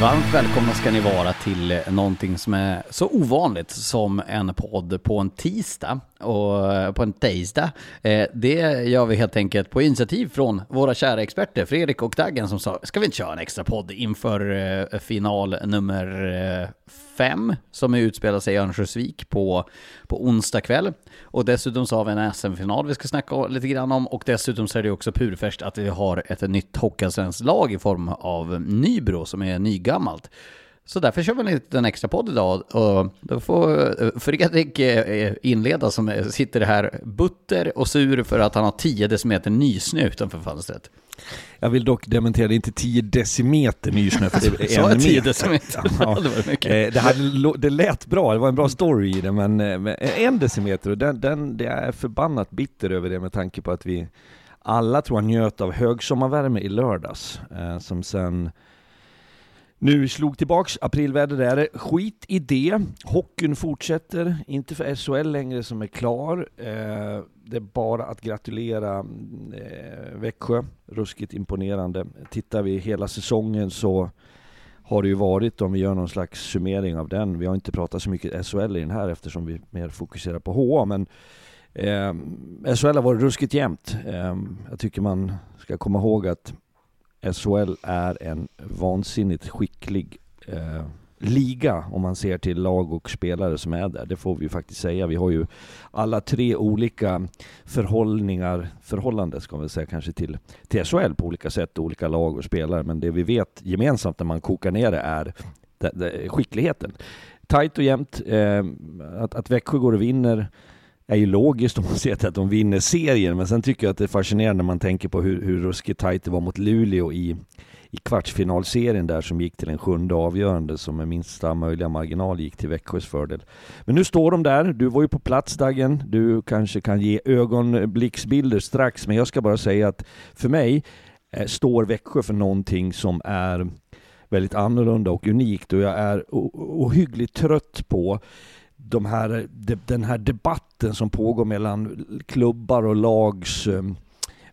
Varmt välkomna ska ni vara till någonting som är så ovanligt som en podd på en tisdag och eh, på en tisdag. Eh, det gör vi helt enkelt på initiativ från våra kära experter Fredrik och Daggen som sa ska vi inte köra en extra podd inför eh, final nummer fem som utspelar sig i Örnsköldsvik på, på onsdag kväll. Och dessutom så har vi en SM-final vi ska snacka lite grann om och dessutom så är det också purfärskt att vi har ett nytt Hockeyallsvenskt lag i form av Nybro som är nygammalt. Så därför kör vi en liten extra podd idag och då får eh, Fredrik eh, inleda som sitter här butter och sur för att han har 10 decimeter nysnö utanför fönstret. Jag vill dock dementera, det är inte 10 decimeter nysnö för det är en jag 10 meter. decimeter? Ja. det var mycket. Eh, Det, hade, det lät bra, det var en bra story i det, men eh, en decimeter, och den, den, det är förbannat bitter över det med tanke på att vi alla tror jag njöt av högsommarvärme i lördags, eh, som sen nu slog tillbaks, aprilväder är det. Skit i det. Hockeyn fortsätter, inte för SHL längre som är klar. Eh, det är bara att gratulera eh, Växjö, ruskigt imponerande. Tittar vi hela säsongen så har det ju varit, om vi gör någon slags summering av den, vi har inte pratat så mycket SHL i den här eftersom vi mer fokuserar på HA, men eh, SHL har varit ruskigt jämnt. Eh, jag tycker man ska komma ihåg att SHL är en vansinnigt skicklig eh, liga om man ser till lag och spelare som är där. Det får vi ju faktiskt säga. Vi har ju alla tre olika förhållningar, förhållande ska vi säga kanske till, till SHL på olika sätt, olika lag och spelare. Men det vi vet gemensamt när man kokar ner det är det, det, skickligheten. Tajt och jämnt. Eh, att, att Växjö går och vinner är ju logiskt om man ser till att de vinner serien, men sen tycker jag att det är fascinerande när man tänker på hur, hur ruskigt tajt det var mot Luleå i, i kvartsfinalserien där som gick till en sjunde avgörande som med minsta möjliga marginal gick till Växjös fördel. Men nu står de där, du var ju på plats Dagen, du kanske kan ge ögonblicksbilder strax, men jag ska bara säga att för mig eh, står Växjö för någonting som är väldigt annorlunda och unikt och jag är ohyggligt trött på de här, de, den här debatten som pågår mellan klubbar och lags ehm,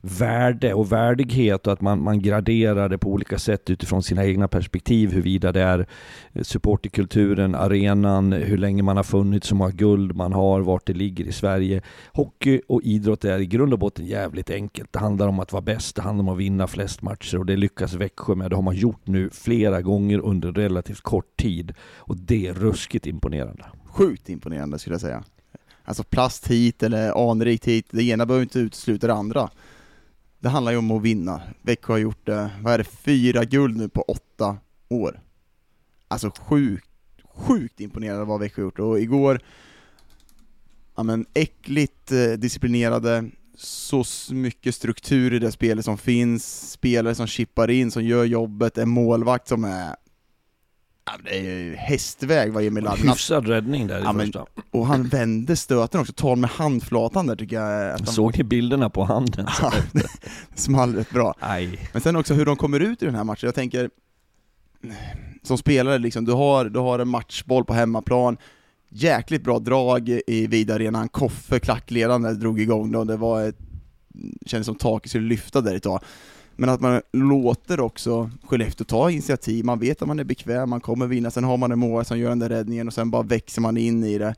värde och värdighet och att man, man graderar det på olika sätt utifrån sina egna perspektiv huruvida det är eh, supporterkulturen, arenan, hur länge man har funnits, hur många guld man har, vart det ligger i Sverige. Hockey och idrott är i grund och botten jävligt enkelt. Det handlar om att vara bäst, det handlar om att vinna flest matcher och det lyckas Växjö med. Det har man gjort nu flera gånger under relativt kort tid och det är ruskigt imponerande. Sjukt imponerande skulle jag säga. Alltså plast hit eller anrikt hit, det ena behöver inte utesluta det andra. Det handlar ju om att vinna. Växjö har gjort, det, vad är det, fyra guld nu på åtta år. Alltså sjukt, sjukt imponerande vad Växjö har gjort. Och igår, ja men äckligt eh, disciplinerade, så mycket struktur i det spelet som finns, spelare som chippar in, som gör jobbet, en målvakt som är Ja, det är ju hästväg vad Emil Adnan... Hyfsad räddning där i Ja, men- första. Och han vände stöten också, tar med handflatan där tycker jag att han... Såg ni bilderna på handen? Ja, det small rätt bra. Nej. Men sen också hur de kommer ut i den här matchen, jag tänker som spelare liksom, du har, du har en matchboll på hemmaplan, jäkligt bra drag i Vidarenan, Koffe klackledande drog igång då, det var ett, kändes som taket skulle lyfta där ett tag. Men att man låter också Skellefteå ta initiativ, man vet att man är bekväm, man kommer vinna, sen har man en mål som gör den där räddningen och sen bara växer man in i det.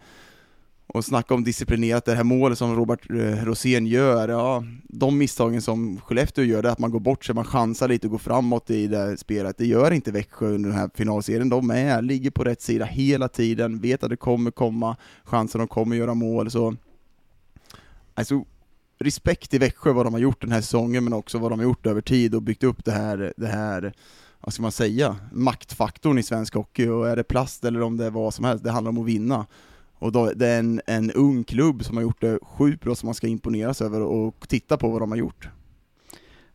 Och snacka om disciplinerat, det här målet som Robert eh, Rosén gör, ja, de misstagen som Skellefteå gör, det är att man går bort sig, man chansar lite och går framåt i det spelet. Det gör inte Växjö under den här finalserien, de är, ligger på rätt sida hela tiden, vet att det kommer komma chanser, de kommer göra mål, så Alltså, respekt till Växjö vad de har gjort den här säsongen, men också vad de har gjort över tid och byggt upp det här, det här vad ska man säga, maktfaktorn i svensk hockey, och är det plast eller om det är vad som helst, det handlar om att vinna. Och då, det är en, en ung klubb som har gjort det sjukt bra som man ska imponeras över och titta på vad de har gjort.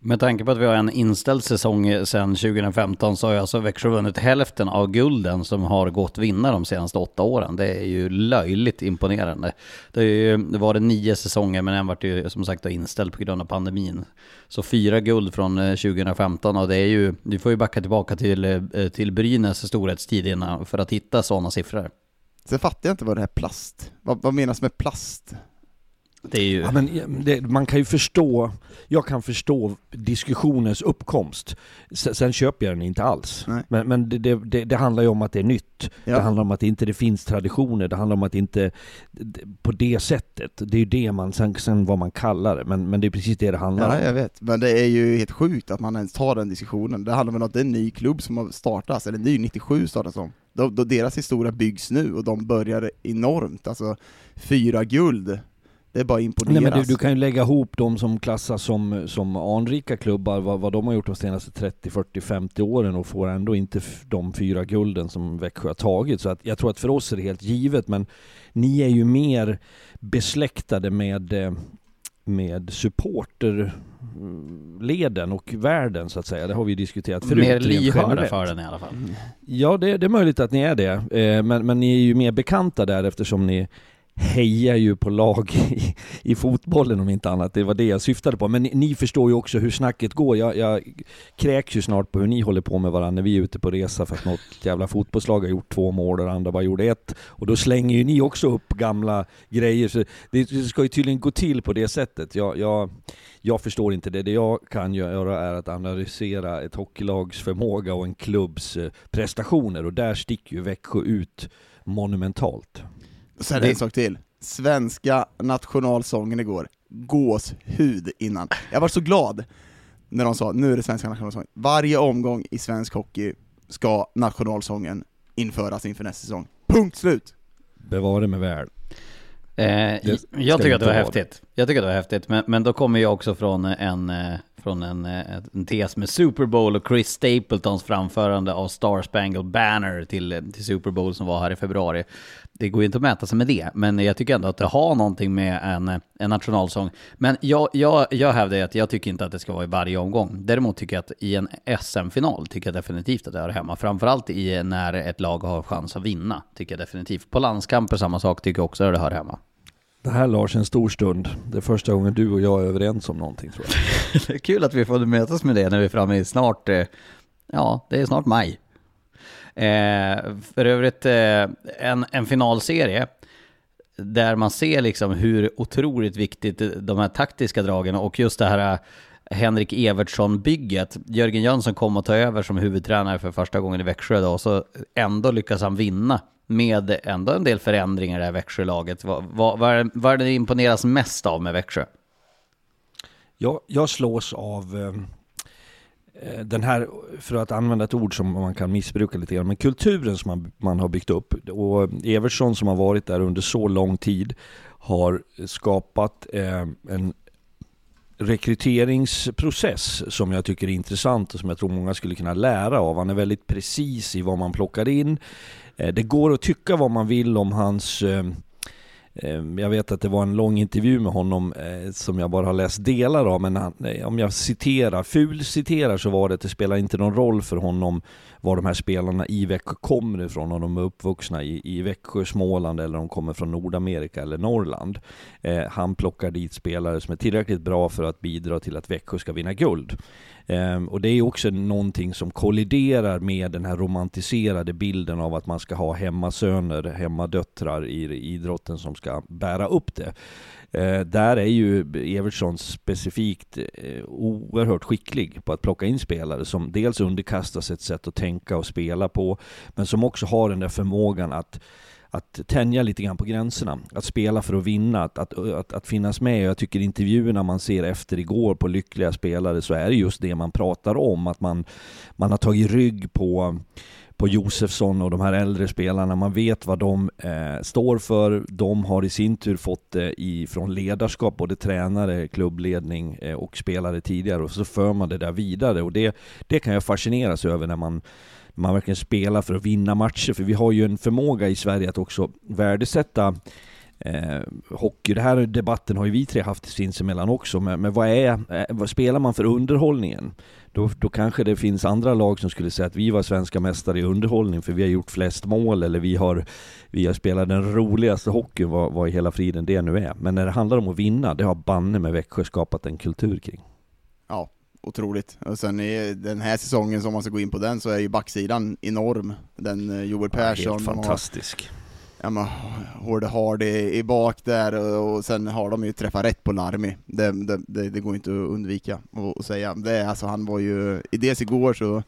Med tanke på att vi har en inställd säsong sedan 2015 så har ju alltså Växjö vunnit hälften av gulden som har gått vinna de senaste åtta åren. Det är ju löjligt imponerande. Det, är ju, det var det nio säsonger men en vart ju som sagt inställd på grund av pandemin. Så fyra guld från eh, 2015 och det är ju, du får ju backa tillbaka till, eh, till Brynäs storhetstid innan för att hitta sådana siffror. Sen fattar jag inte vad det här plast, vad, vad menas med plast? Det är ju... Ja, men det, man kan ju förstå, jag kan förstå diskussionens uppkomst. Sen, sen köper jag den inte alls. Nej. Men, men det, det, det, det handlar ju om att det är nytt. Ja. Det handlar om att det inte det finns traditioner. Det handlar om att det inte på det sättet. Det är ju det man, sen, sen vad man kallar det. Men, men det är precis det det handlar Ja, om. jag vet, men det är ju helt sjukt att man ens tar den diskussionen. Det handlar väl om att det är en ny klubb som har startats, eller ny 97 startas om. Då, då deras historia byggs nu och de börjar enormt, alltså fyra guld, det är bara imponeras. Nej, men du, du kan ju lägga ihop de som klassas som, som anrika klubbar, vad, vad de har gjort de senaste 30, 40, 50 åren och får ändå inte de fyra gulden som Växjö har tagit. Så att jag tror att för oss är det helt givet, men ni är ju mer besläktade med, eh, med supporterleden och världen så att säga. Det har vi ju diskuterat förut. mer lyhörda för den i alla fall. Ja, det, det är möjligt att ni är det. Eh, men, men ni är ju mer bekanta där eftersom ni hejar ju på lag i, i fotbollen om inte annat. Det var det jag syftade på. Men ni, ni förstår ju också hur snacket går. Jag, jag kräks ju snart på hur ni håller på med varandra när vi är ute på resa för att något jävla fotbollslag har gjort två mål och det andra bara gjorde ett. Och då slänger ju ni också upp gamla grejer. Så det, det ska ju tydligen gå till på det sättet. Jag, jag, jag förstår inte det. Det jag kan göra är att analysera ett hockeylags förmåga och en klubbs eh, prestationer och där sticker ju Växjö ut monumentalt. Sen är det en sak till. Svenska nationalsången igår, gåshud innan. Jag var så glad när de sa nu är det svenska nationalsången. Varje omgång i svensk hockey ska nationalsången införas inför nästa säsong. Punkt slut! Bevare mig väl. Eh, jag tycker att det var häftigt. Jag tycker det var häftigt, men, men då kommer jag också från en, eh, från en, eh, en tes med Super Bowl och Chris Stapletons framförande av Star Spangled Banner till, till Super Bowl som var här i februari. Det går ju inte att mäta sig med det, men jag tycker ändå att det har någonting med en, en nationalsång. Men jag, jag, jag hävdar ju att jag tycker inte att det ska vara i varje omgång. Däremot tycker jag att i en SM-final tycker jag definitivt att det hör hemma. Framförallt i när ett lag har chans att vinna, tycker jag definitivt. På landskamper samma sak, tycker jag också att det hör hemma. Det här Lars en stor stund. Det är första gången du och jag är överens om någonting tror jag. Det är kul att vi får mötas med det när vi är framme i snart, eh, ja, det är snart maj. Eh, för övrigt, eh, en, en finalserie där man ser liksom hur otroligt viktigt de här taktiska dragen och just det här eh, Henrik Evertsson-bygget. Jörgen Jönsson kom att ta över som huvudtränare för första gången i Växjö då, och så ändå lyckas han vinna med ändå en del förändringar i det här Växjölaget. Vad, vad, vad, är det- vad är det det imponeras mest av med Växjö? Jag, jag slås av eh, eh, den här, för att använda ett ord som man kan missbruka lite grann, men kulturen som man, man har byggt upp. Och Evertsson som har varit där under så lång tid har skapat eh, en rekryteringsprocess som jag tycker är intressant och som jag tror många skulle kunna lära av. Han är väldigt precis i vad man plockar in. Eh, det går att tycka vad man vill om hans eh, eh, jag vet att det var en lång intervju med honom som jag bara har läst delar av, men om jag citerar, ful citerar så var det att det spelar inte någon roll för honom var de här spelarna i Växjö kommer ifrån, om de är uppvuxna i, i Växjö, Småland eller om de kommer från Nordamerika eller Norrland. Eh, han plockar dit spelare som är tillräckligt bra för att bidra till att Växjö ska vinna guld. Eh, och det är också någonting som kolliderar med den här romantiserade bilden av att man ska ha hemmasöner, hemmadöttrar i idrotten som ska bära upp det. Eh, där är ju Evertsson specifikt eh, oerhört skicklig på att plocka in spelare som dels underkastas ett sätt att tänka och spela på, men som också har den där förmågan att att tänja lite grann på gränserna, att spela för att vinna, att, att, att, att finnas med. Jag tycker intervjuerna man ser efter igår på lyckliga spelare så är det just det man pratar om, att man, man har tagit rygg på på Josefsson och de här äldre spelarna. Man vet vad de eh, står för. De har i sin tur fått det eh, från ledarskap, både tränare, klubbledning eh, och spelare tidigare och så för man det där vidare och det, det kan jag fascineras över när man man verkligen spelar för att vinna matcher, för vi har ju en förmåga i Sverige att också värdesätta eh, hockey. Den här debatten har ju vi tre haft sinsemellan också, men, men vad, är, eh, vad spelar man för underhållningen? Då, då kanske det finns andra lag som skulle säga att vi var svenska mästare i underhållning för vi har gjort flest mål eller vi har, vi har spelat den roligaste hockeyn, vad, vad i hela friden det nu är. Men när det handlar om att vinna, det har banne med Växjö skapat en kultur kring. Ja, otroligt. Och sen i den här säsongen, som man ska gå in på den, så är ju backsidan enorm. Den eh, Joel Persson. Ja, helt fantastisk ja, men, Hårde Hardy i bak där och, och sen har de ju träffat rätt på Larmi. Det, det, det, det går inte att undvika att säga. Det, alltså, han var ju, i dels igår så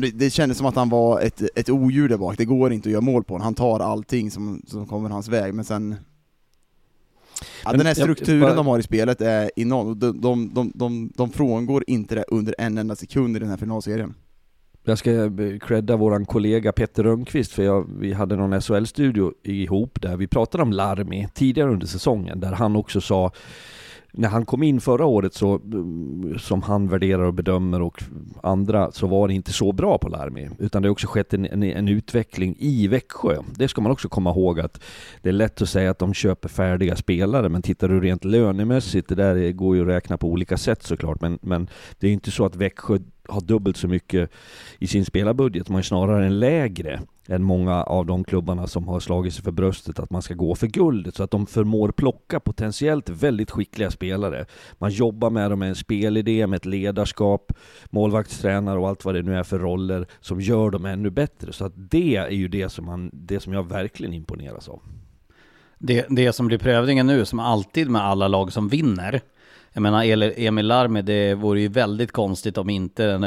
det, det kändes som att han var ett, ett odjur där bak, det går inte att göra mål på honom. Han tar allting som, som kommer hans väg, men sen Ja, den här strukturen jag, bara... de har i spelet är enorm, de, de, de, de, de frångår inte det under en enda sekund i den här finalserien. Jag ska eh, credda våran kollega Petter Rönnqvist för jag, vi hade någon SHL-studio ihop där vi pratade om Larmi tidigare under säsongen där han också sa när han kom in förra året så, mm, som han värderar och bedömer och andra, så var det inte så bra på Larmi. Utan det har också skett en, en, en, utveckling i Växjö. Det ska man också komma ihåg att det är lätt att säga att de köper färdiga spelare, men tittar du rent lönemässigt, det där går ju att räkna på olika sätt såklart, men, men det är inte så att Växjö har dubbelt så mycket i sin spelarbudget, man är snarare en lägre än många av de klubbarna som har slagit sig för bröstet att man ska gå för guldet, så att de förmår plocka potentiellt väldigt skickliga spelare. Man jobbar med dem med en spelidé, med ett ledarskap, målvaktstränare och allt vad det nu är för roller som gör dem ännu bättre. Så att det är ju det som, man, det som jag verkligen imponeras av. Det, det som blir prövningen nu, som alltid med alla lag som vinner, jag menar Emil Larmi, det vore ju väldigt konstigt om inte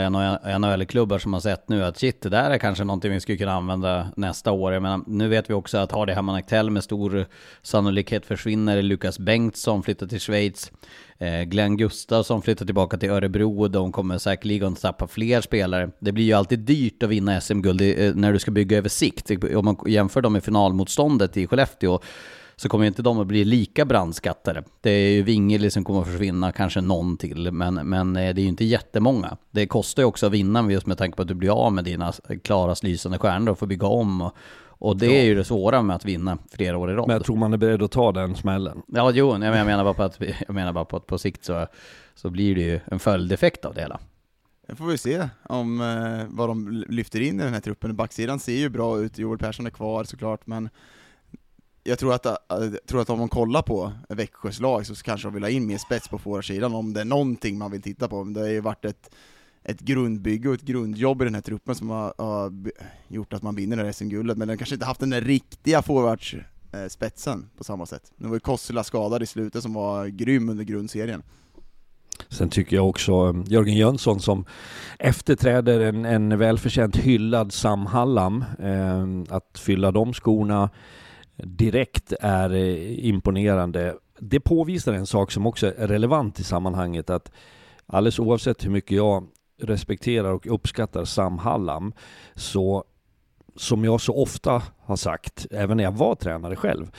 NHL-klubbar som har sett nu att shit, det där är kanske någonting vi skulle kunna använda nästa år. Jag menar, nu vet vi också att Hardy Hammar Aktell med stor sannolikhet försvinner. Lukas Bengtsson flyttar till Schweiz. Eh, Glenn Gustafsson flyttar tillbaka till Örebro och de kommer säkerligen tappa fler spelare. Det blir ju alltid dyrt att vinna SM-guld eh, när du ska bygga över sikt. Om man jämför dem med finalmotståndet i Skellefteå så kommer inte de att bli lika brandskattade. Det är ju Wingeli som kommer att försvinna, kanske någon till, men, men eh, det är ju inte jättemånga. Det kostar ju också att vinna just med tanke på att du blir av med dina klarast lysande stjärnor och får bygga om. Och, och det är ju det svåra med att vinna flera år i rad. Men jag tror man är beredd att ta den smällen. Ja, jo, jag menar bara på att, jag menar bara på, att på sikt så, så blir det ju en följdeffekt av det hela. Det får vi se om eh, vad de lyfter in i den här truppen. Backsidan ser ju bra ut, Joel Persson är kvar såklart, men jag tror att, eh, jag tror att om man kollar på Växjös lag så kanske de vill ha in mer spets på forwardsidan om det är någonting man vill titta på. Det har ju varit ett, ett grundbygge och ett grundjobb i den här truppen som har, har gjort att man vinner det här SM-guldet, men den kanske inte haft den där riktiga forwardspetsen eh, på samma sätt. Nu var ju Kossela skadad i slutet som var grym under grundserien. Sen tycker jag också eh, Jörgen Jönsson som efterträder en, en välförtjänt hyllad Sam Hallam, eh, att fylla de skorna direkt är eh, imponerande. Det påvisar en sak som också är relevant i sammanhanget att alldeles oavsett hur mycket jag respekterar och uppskattar Sam Hallam så som jag så ofta har sagt, även när jag var tränare själv,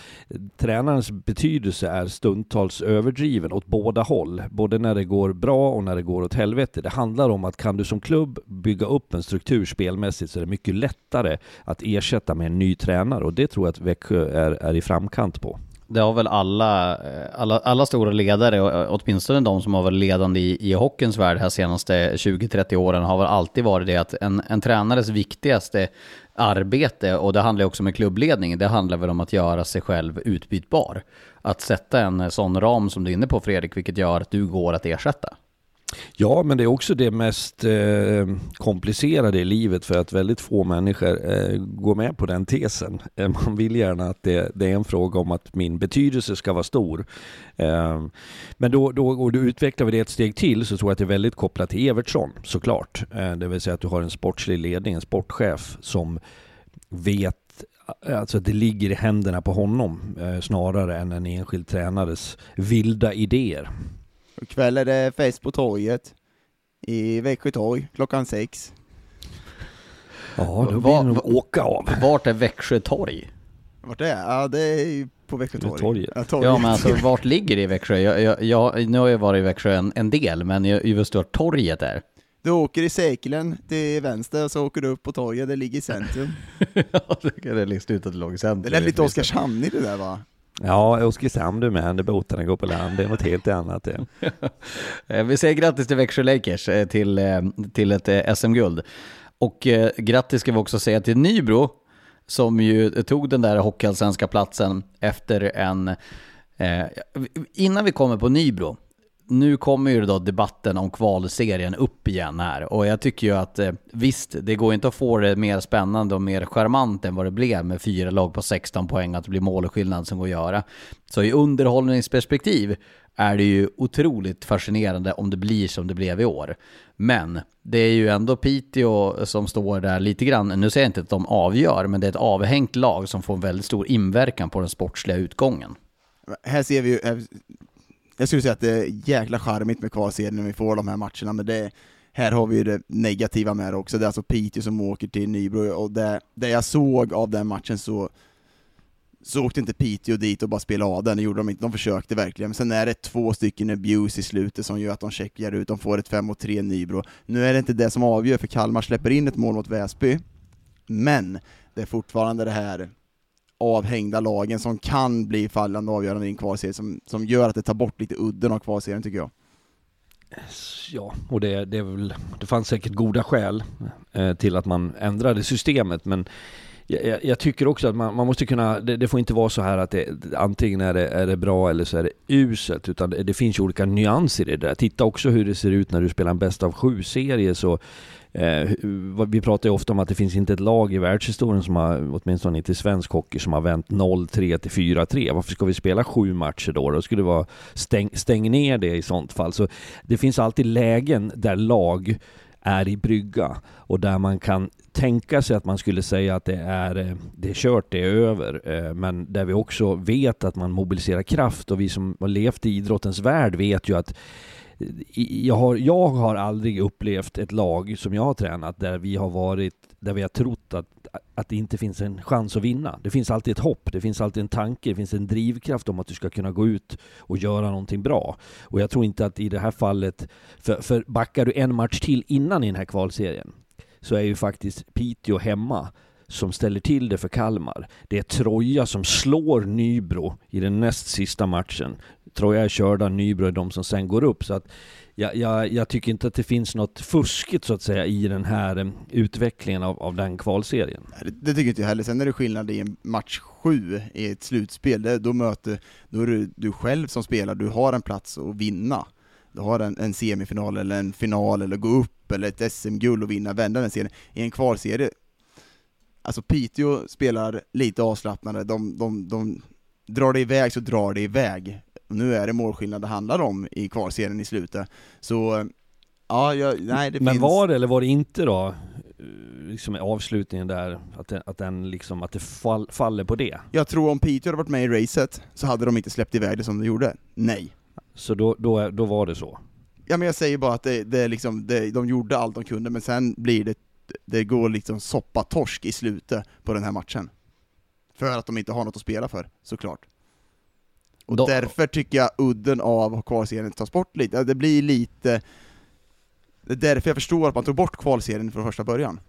tränarens betydelse är stundtals överdriven åt båda håll. Både när det går bra och när det går åt helvete. Det handlar om att kan du som klubb bygga upp en struktur spelmässigt så är det mycket lättare att ersätta med en ny tränare och det tror jag att Växjö är, är i framkant på. Det har väl alla, eh, alla, alla stora ledare, eh, åtminstone de som har varit ledande i, i hockeyns värld här senaste 20-30 åren, har väl alltid varit det att en, en tränares viktigaste arbete, och det handlar också med klubbledning, det handlar väl om att göra sig själv utbytbar. Att sätta en sån ram som du är inne på Fredrik, vilket gör att du går att ersätta. Ja, men det är också det mest eh, komplicerade i livet för att väldigt få människor eh, går med på den tesen. Eh, man vill gärna att det, det, är en fråga om att min betydelse ska vara stor. Eh, men då, då, och då utvecklar vi det ett steg till så tror jag att det är väldigt kopplat till Evertsson såklart. Eh, det vill säga att du har en sportslig ledning, en sportchef som vet Alltså att det ligger i händerna på honom eh, snarare än en enskild tränares vilda idéer. Ikväll är det fest på torget i Växjö torg klockan sex. Ja, då blir det nog åka av. Vart är Växjö torg? Vart det är? Ja, det är på Växjö torg. Torget. Ja, torget. Ja men alltså vart ligger det i Växjö? Jag, jag, jag, nu har jag varit i Växjö en, en del, men jag just vart torget är. Du åker i Säkelen till vänster och så åker du upp på torget, det ligger i centrum. ja, det är slutet låg i centrum. Det lät lite Oskarshamn i det där va? Ja, Oskarshamn du med, när båtarna går på land, det är något helt annat det. Eh, vi säger grattis till Växjö Lakers eh, till, eh, till ett SM-guld. Och eh, grattis ska vi också säga till Nybro, som ju tog den där hockeyallsvenska platsen efter en... Eh, innan vi kommer på Nybro, nu kommer ju då debatten om kvalserien upp igen här och jag tycker ju att eh, visst, det går inte att få det mer spännande och mer charmant än vad det blev med fyra lag på 16 poäng, att det blir målskillnad som går att göra. Så i underhållningsperspektiv är det ju otroligt fascinerande om det blir som det blev i år. Men det är ju ändå Piteå som står där lite grann, nu säger jag inte att de avgör, men det är ett avhängt lag som får en väldigt stor inverkan på den sportsliga utgången. Här ser vi ju, eh, jag skulle säga att det är jäkla charmigt med kvalserien när vi får de här matcherna, men det, här har vi ju det negativa med det också. Det är alltså Piteå som åker till Nybro, och det, det jag såg av den matchen så så åkte inte Piteå dit och bara spelade av den, det gjorde de inte, de försökte verkligen. Men sen är det två stycken abuse i slutet som gör att de checkar ut, de får ett 5 mot 3 Nybro. Nu är det inte det som avgör, för Kalmar släpper in ett mål mot Väsby, men det är fortfarande det här avhängda lagen som kan bli fallande avgörande i en kvalserie, som, som gör att det tar bort lite udden av kvalserien tycker jag. Ja, och det, det, är väl, det fanns säkert goda skäl eh, till att man ändrade systemet, men jag, jag tycker också att man, man måste kunna, det, det, får inte vara så här att det, antingen är det, är det bra eller så är det uselt, utan det, det finns ju olika nyanser i det där. Titta också hur det ser ut när du spelar en bäst av sju-serie, så Eh, vi pratar ju ofta om att det finns inte ett lag i världshistorien som har, åtminstone inte i svensk hockey, som har vänt 0-3 till 4-3. Varför ska vi spela sju matcher då? Då skulle det vara stäng, stäng ner det i sånt fall. Så det finns alltid lägen där lag är i brygga och där man kan tänka sig att man skulle säga att det är, eh, det är kört, det är över. Eh, men där vi också vet att man mobiliserar kraft och vi som har levt i idrottens värld vet ju att eh, jag har, jag har aldrig upplevt ett lag som jag har tränat där vi har varit, där vi har trott att, att det inte finns en chans att vinna. Det finns alltid ett hopp, det finns alltid en tanke, det finns en drivkraft om att du ska kunna gå ut och göra någonting bra. Och jag tror inte att i det här fallet, för, för backar du en match till innan i den här kvalserien, så är ju faktiskt Piteå hemma som ställer till det för Kalmar. Det är Troja som slår Nybro i den näst sista matchen. Troja är körda, Nybro är de som sen går upp. Så att jag, jag, jag, tycker inte att det finns något fuskigt så att säga i den här eh, utvecklingen av, av den kvalserien. Det, det tycker inte jag heller. Sen är det skillnad i en match sju i ett slutspel, det, då möter, då är det du själv som spelar, du har en plats att vinna. Du har en, en semifinal eller en final eller gå upp eller ett SM-guld och vinna, vända den serien. I en kvalserie, alltså Piteå spelar lite avslappnade, de, de, de drar det iväg så drar det iväg. Nu är det målskillnad det handlar om i kvalserien i slutet. Så, ja, jag, nej det Men finns... var det eller var det inte då? Liksom avslutningen där, att, den, att, den liksom, att det fall, faller på det? Jag tror om Piteå hade varit med i racet, så hade de inte släppt iväg det som de gjorde. Nej. Så då, då, då var det så? Ja men jag säger bara att det, det liksom, det, de gjorde allt de kunde, men sen blir det, det går liksom soppatorsk i slutet på den här matchen. För att de inte har något att spela för, såklart. Och Då- därför tycker jag udden av kvalserien tas bort lite, det blir lite... Det är därför jag förstår att man tog bort kvalserien från första början.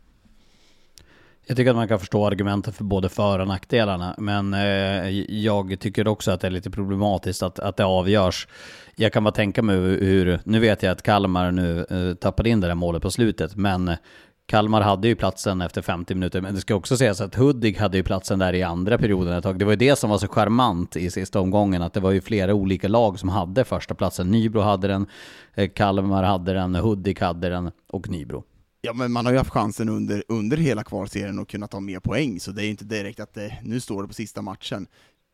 Jag tycker att man kan förstå argumenten för både för och nackdelarna, men eh, jag tycker också att det är lite problematiskt att, att det avgörs. Jag kan bara tänka mig hur, nu vet jag att Kalmar nu eh, tappade in det där målet på slutet, men Kalmar hade ju platsen efter 50 minuter, men det ska också sägas att Hudik hade ju platsen där i andra perioden ett tag. Det var ju det som var så charmant i sista omgången, att det var ju flera olika lag som hade första platsen. Nybro hade den, eh, Kalmar hade den, Hudik hade den och Nybro. Ja men man har ju haft chansen under, under hela kvalserien att kunna ta mer poäng, så det är ju inte direkt att det, nu står det på sista matchen.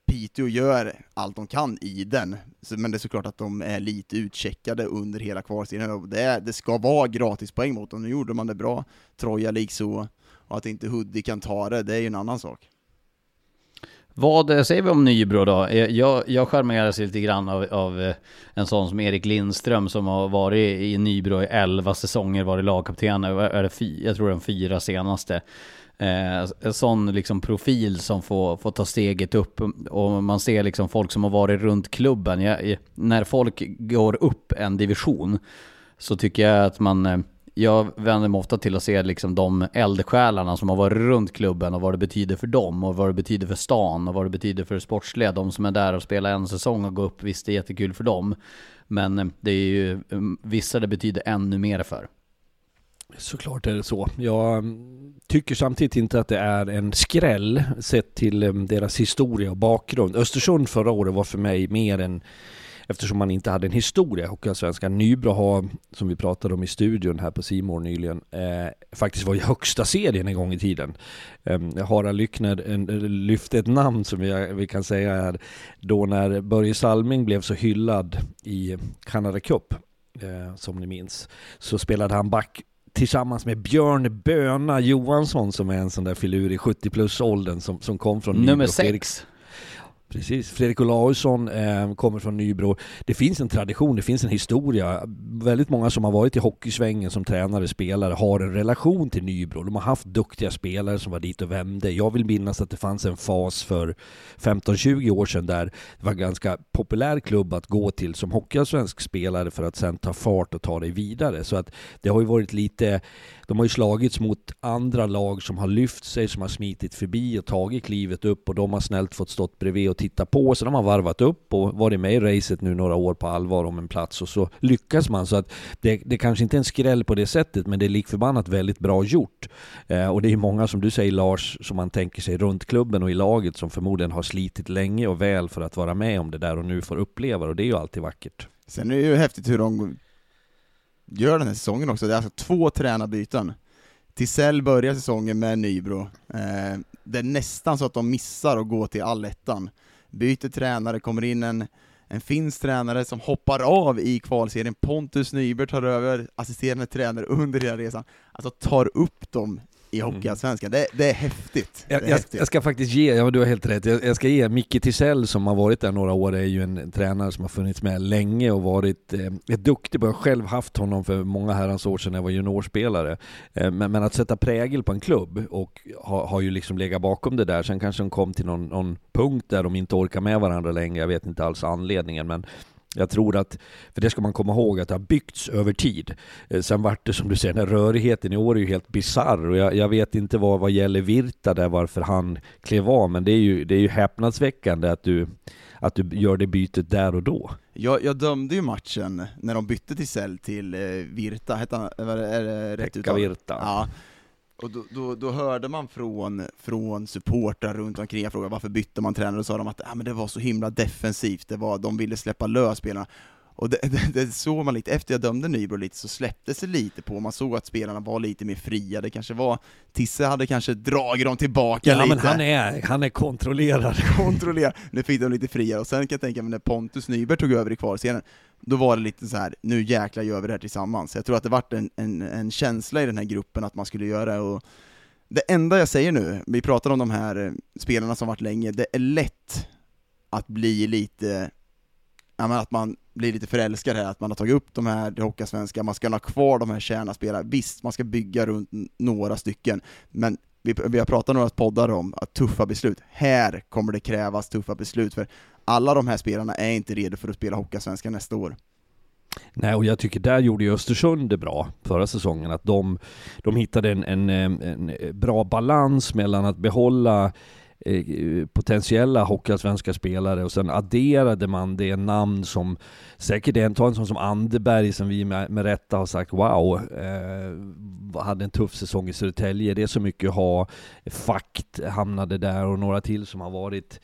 Piteå gör allt de kan i den, men det är såklart att de är lite utcheckade under hela kvalserien, det, är, det ska vara gratispoäng mot dem, nu gjorde man det bra, Troja liksom, och att inte Hudik kan ta det, det är ju en annan sak. Vad eh, säger vi om Nybro då? Eh, jag, jag charmeras lite grann av, av eh, en sån som Erik Lindström som har varit i Nybro i 11 säsonger, varit lagkapten, jag tror de fyra senaste. Eh, en sån liksom profil som får, får ta steget upp och man ser liksom folk som har varit runt klubben. Jag, jag- när folk går upp en division så tycker jag att man eh, jag vänder mig ofta till att se liksom de eldsjälarna som har varit runt klubben och vad det betyder för dem och vad det betyder för stan och vad det betyder för det sportsliga. De som är där och spelar en säsong och går upp, visst det är jättekul för dem. Men eh, det är ju mm, vissa det betyder ännu mer för. Såklart är det så. Jag mm, tycker samtidigt inte att det är en skräll sett till mm, deras historia och bakgrund. Östersund förra året var för mig mer än Eftersom man inte hade en historia i Hockeyallsvenskan. Nybro har, som vi pratade om i studion här på Simor nyligen, eh, faktiskt var i högsta serien en gång i tiden. Eh, Harald Lyckner en, lyfte ett namn som vi, vi kan säga är då när Börje Salming blev så hyllad i Canada Cup, eh, som ni minns, så spelade han back tillsammans med Björn Böna Johansson som är en sån där filur i 70 plus åldern som, som kom från Nybro. Nummer Fredrik- sex. Precis, Fredrik Olausson eh, kommer från Nybro. Det finns en tradition, det finns en historia. Väldigt många som har varit i hockeysvängen som tränare, spelare har en relation till Nybro. De har haft duktiga spelare som var dit och vände. Jag vill minnas att det fanns en fas för 15-20 år sedan där det var en ganska populär klubb att gå till som hockeyallsvensk spelare för att sen ta fart och ta dig vidare. Så att det har ju varit lite de har ju slagits mot andra lag som har lyft sig, som har smitit förbi och tagit klivet upp och de har snällt fått stått bredvid och titta på. Så de har varvat upp och varit med i racet nu några år på allvar om en plats och så lyckas man. Så att det, det kanske inte är en skräll på det sättet men det är likförbannat väldigt bra gjort. Eh, och det är ju många som du säger Lars, som man tänker sig runt klubben och i laget som förmodligen har slitit länge och väl för att vara med om det där och nu får uppleva det och det är ju alltid vackert. Sen är det ju häftigt hur de gör den här säsongen också, det är alltså två tränarbyten. Tisell börjar säsongen med Nybro, eh, det är nästan så att de missar att gå till allettan. Byter tränare, kommer in en, en finsk tränare som hoppar av i kvalserien, Pontus Nyberg tar över, assisterande tränare under hela resan, alltså tar upp dem i Hockeyallsvenskan. Det, det är häftigt. Det är Jag, jag, häftigt. jag ska faktiskt ge, ja du har helt rätt, jag, jag ska ge Micke Tisell som har varit där några år, är ju en tränare som har funnits med länge och varit eh, duktig. Jag har själv haft honom för många herrans år sedan när jag var juniorspelare. Eh, men, men att sätta prägel på en klubb och ha, har ju liksom legat bakom det där. Sen kanske de kom till någon, någon punkt där de inte orkar med varandra längre, jag vet inte alls anledningen. Men jag tror att, för det ska man komma ihåg, att det har byggts över tid. Eh, Sen vart det som du säger, den här rörigheten i år är ju helt bisarr och jag, jag vet inte vad, vad gäller Virta där varför han klev av, men det är ju, det är ju häpnadsväckande att du, att du gör det bytet där och då. Jag, jag dömde ju matchen när de bytte Tisell till eh, Virta, hette han, är det, är det rätt Pekka uttal? Virta. Ja. Och då, då, då hörde man från, från supportrar runt omkring, jag frågade varför bytte man tränare, och sa de att ah, men det var så himla defensivt, det var, de ville släppa lös spelarna. Och det, det, det såg man lite, efter jag dömde Nybro lite så släpptes det lite på, man såg att spelarna var lite mer fria, det kanske var, Tisse hade kanske dragit dem tillbaka Ja lite. men han är, han är kontrollerad. kontrollera, nu fick de lite friare, och sen kan jag tänka mig när Pontus Nyberg tog över i kvalserien, då var det lite så här, nu jäklar gör vi det här tillsammans. Jag tror att det vart en, en, en känsla i den här gruppen att man skulle göra det, och det enda jag säger nu, vi pratar om de här eh, spelarna som varit länge, det är lätt att bli lite ja, men att man blir lite förälskad här, att man har tagit upp de här, det Svenska, man ska ha kvar de här kärnaspelarna. Visst, man ska bygga runt några stycken, men vi, vi har pratat några poddar om att tuffa beslut. Här kommer det krävas tuffa beslut, för alla de här spelarna är inte redo för att spela Hockeyallsvenskan nästa år. Nej, och jag tycker där gjorde ju Östersund det bra förra säsongen, att de, de hittade en, en, eh, en eh, bra balans mellan att behålla eh, potentiella hockeyallsvenska spelare och sen adderade man det namn som säkert är en, ta en sån som Anderberg som vi med, med rätta har sagt wow, eh, hade en tuff säsong i Södertälje. Det är så mycket att ha. Fakt hamnade där och några till som har varit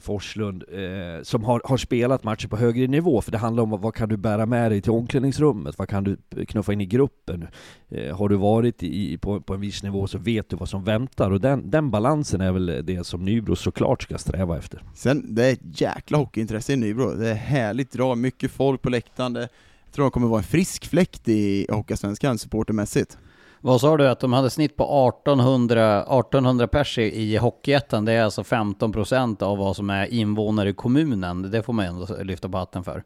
Forslund, eh, som har, har spelat matcher på högre nivå, för det handlar om vad kan du bära med dig till omklädningsrummet? Vad kan du knuffa in i gruppen? Eh, har du varit i, på, på en viss nivå så vet du vad som väntar, och den, den balansen är väl det som Nybro såklart ska sträva efter. Sen, det är ett jäkla hockeyintresse i Nybro, det är härligt drag, mycket folk på läktaren, det, jag tror det kommer vara en frisk fläkt i Hockeyallsvenskan supportermässigt. Vad sa du att de hade snitt på 1800, 1800 pers i Hockeyettan? Det är alltså 15% av vad som är invånare i kommunen. Det får man ändå lyfta på hatten för.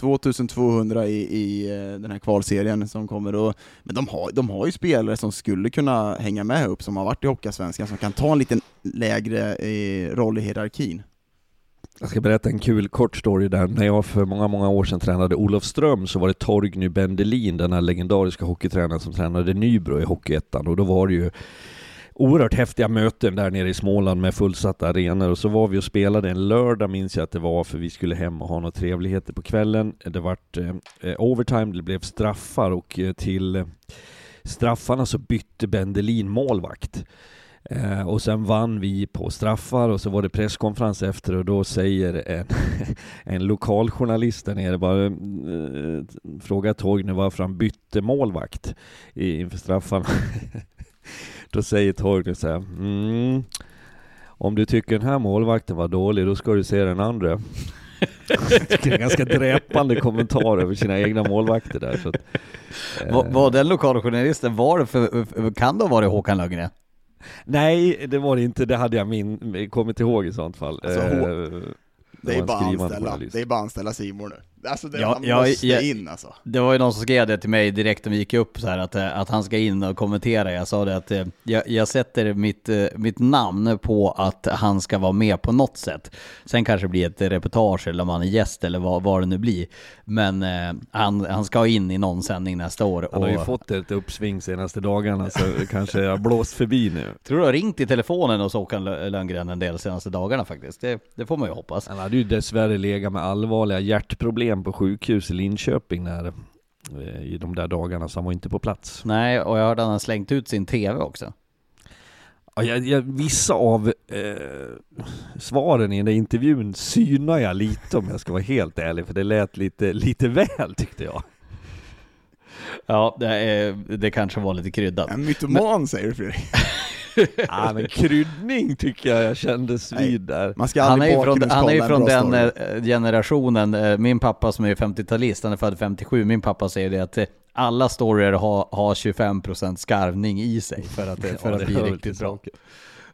2200 i, i eh, den här kvalserien som kommer och, men de har, de har ju spelare som skulle kunna hänga med upp, som har varit i Hockeyallsvenskan, som kan ta en liten lägre eh, roll i hierarkin. Jag ska berätta en kul kort story där. När jag för många, många år sedan tränade Olofström så var det Torgny Bendelin, den här legendariska hockeytränaren som tränade Nybro i Hockeyettan och då var det ju oerhört häftiga möten där nere i Småland med fullsatta arenor och så var vi och spelade en lördag minns jag att det var för vi skulle hem och ha några trevligheter på kvällen. Det vart eh, eh overtime, det blev straffar och eh, till straffarna så bytte Bendelin målvakt. Eh, och sen vann vi på straffar och så var det presskonferens efter och då säger en, en lokaljournalist där nere bara eh, frågar Torgny varför han bytte målvakt inför straffarna. då säger Torgny så här, mm, om du tycker den här målvakten var dålig, då ska du se den andra. ganska dräpande kommentar över sina egna målvakter där. Så att, eh. var, var den lokaljournalisten, var det för, kan det ha varit Håkan Lundgren? Nej, det var det inte. Det hade jag min, kommit ihåg i sånt fall. Alltså, eh, det, är bara anställa, det är bara anställa Simon nu. Alltså det, ja, han ja, måste ja, in alltså. Det var ju någon som skrev det till mig direkt när vi gick upp så här att, eh, att han ska in och kommentera. Jag sa det att eh, jag, jag sätter mitt, eh, mitt namn på att han ska vara med på något sätt. Sen kanske det blir ett reportage eller om han är gäst eller vad, vad det nu blir. Men eh, han, han ska in i någon sändning nästa år. Han har ju fått ett uppsving senaste dagarna så kanske har blåst förbi nu. Tror du har ringt i telefonen hos Håkan Lundgren en del senaste dagarna faktiskt. Det, det får man ju hoppas. Han hade ju dessvärre legat med allvarliga hjärtproblem på sjukhus i Linköping när, eh, i de där dagarna, så han var inte på plats. Nej, och jag hörde att han slängt ut sin TV också. Ja, jag, jag, vissa av eh, svaren i den där intervjun synar jag lite om jag ska vara helt ärlig, för det lät lite, lite väl tyckte jag. Ja, det, är, det kanske var lite kryddat. En mytoman men... säger du Fredrik. ja, men kryddning tycker jag jag kändes vid där. Man ska han är ju från, han är ju från den story. Eh, generationen, eh, min pappa som är 50-talist, han är född 57, min pappa säger det att eh, alla storyer har, har 25% skarvning i sig för att, för ja, att bli riktigt bra.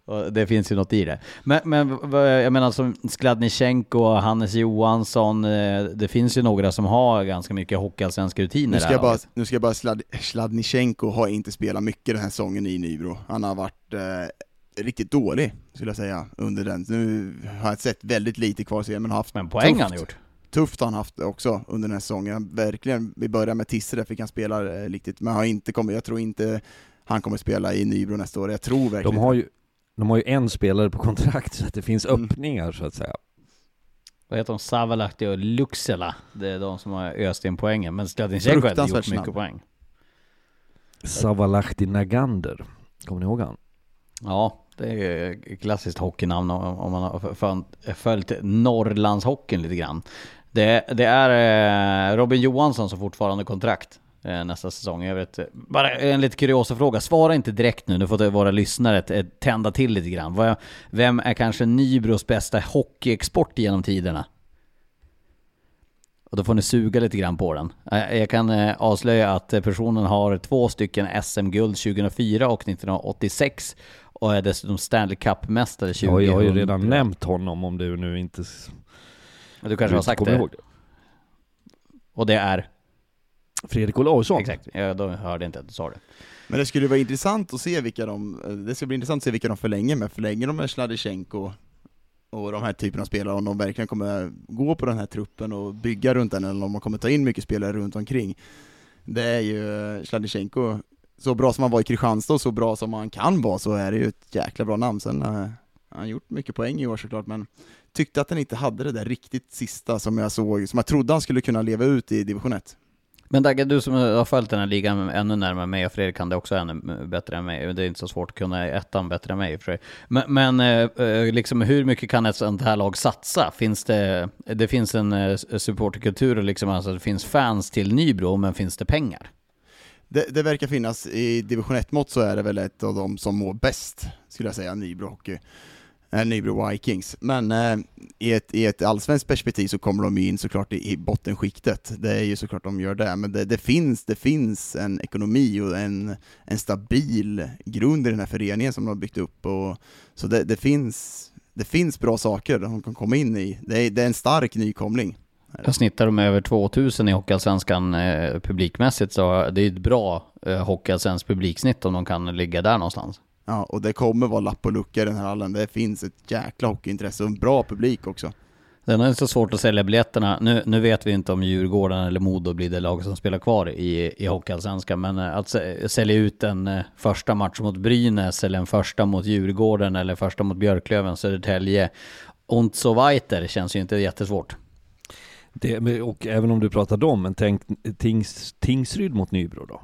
Och det finns ju något i det. Men, men jag menar som Skladnichenko, Hannes Johansson, det finns ju några som har ganska mycket hockeyallsvenska rutiner. Nu ska, jag bara, nu ska jag bara Slad, Sladnichenko har inte spelat mycket den här säsongen i Nybro. Han har varit eh, riktigt dålig, skulle jag säga, under den. Nu har jag sett väldigt lite kvar sen, men har haft Men poäng har han gjort. Tufft har han haft också under den här säsongen. Verkligen, vi börjar med Tisse, där fick han spela eh, riktigt, men har inte kommit, jag tror inte han kommer spela i Nybro nästa år. Jag tror verkligen De har ju de har ju en spelare på kontrakt så att det finns mm. öppningar så att säga. Vad heter de? Savalahti och Luxela. Det är de som har öst in poängen. Men Sladinjenko har gjort mycket poäng. Savalahti Nagander. Kommer ni ihåg han? Ja, det är klassiskt hockeynamn om man har följt Norrlandshockeyn lite grann. Det, det är eh, Robin Johansson som fortfarande kontrakt. Eh, nästa säsong. Jag vet, bara en lite kuriosa fråga. Svara inte direkt nu, nu får våra lyssnare tända till lite grann. Vem är kanske Nybros bästa hockeyexport genom tiderna? Och då får ni suga lite grann på den. Eh, jag kan eh, avslöja att personen har två stycken SM-guld 2004 och 1986 och är dessutom Stanley Cup-mästare 2000. Ja, jag har ju redan nämnt honom om du nu inte... Du kanske du har sagt det? Ihåg? Och det är? Fredrik Olausson. Exakt, ja, då hörde jag inte att du sa det. Men det skulle vara intressant att se vilka de, det ska bli intressant att se vilka de förlänger med, förlänger de med Sladichenko och de här typen av spelare, om de verkligen kommer gå på den här truppen och bygga runt den, eller om de kommer ta in mycket spelare runt omkring. Det är ju Sladichenko, så bra som han var i Kristianstad och så bra som han kan vara, så är det ju ett jäkla bra namn. Sen har han gjort mycket poäng i år såklart, men tyckte att han inte hade det där riktigt sista som jag såg, som jag trodde han skulle kunna leva ut i division 1. Men Dagge, du som har följt den här ligan ännu närmare mig, och Fredrik kan det också ännu bättre än mig, det är inte så svårt att kunna ettan bättre än mig för sig. Men, men eh, eh, liksom hur mycket kan ett sånt här lag satsa? Finns det, det finns en eh, supporterkultur och liksom, alltså det finns fans till Nybro, men finns det pengar? Det, det verkar finnas, i division 1-mått så är det väl ett av de som mår bäst, skulle jag säga, Nybro Hockey Eh, Nybro Vikings. Men eh, i, ett, i ett allsvenskt perspektiv så kommer de ju in såklart i, i bottenskiktet. Det är ju såklart de gör det, men det, det, finns, det finns en ekonomi och en, en stabil grund i den här föreningen som de har byggt upp. Och, så det, det, finns, det finns bra saker de kan komma in i. Det är, det är en stark nykomling. Jag snittar de över 2000 i Hockeyallsvenskan eh, publikmässigt, så det är ett bra eh, Hockeyallsvenskt publiksnitt om de kan ligga där någonstans. Ja, och det kommer vara lapp och lucka i den här hallen. Det finns ett jäkla hockeyintresse och en bra publik också. Sen är det så svårt att sälja biljetterna. Nu, nu vet vi inte om Djurgården eller Modo blir det lag som spelar kvar i, i Hockeyallsvenskan, men eh, att sälja ut en eh, första match mot Brynäs eller en första mot Djurgården eller första mot Björklöven, Södertälje und so weiter känns ju inte jättesvårt. Det, och även om du pratar dem, men tänk Tings, Tingsryd mot Nybro då?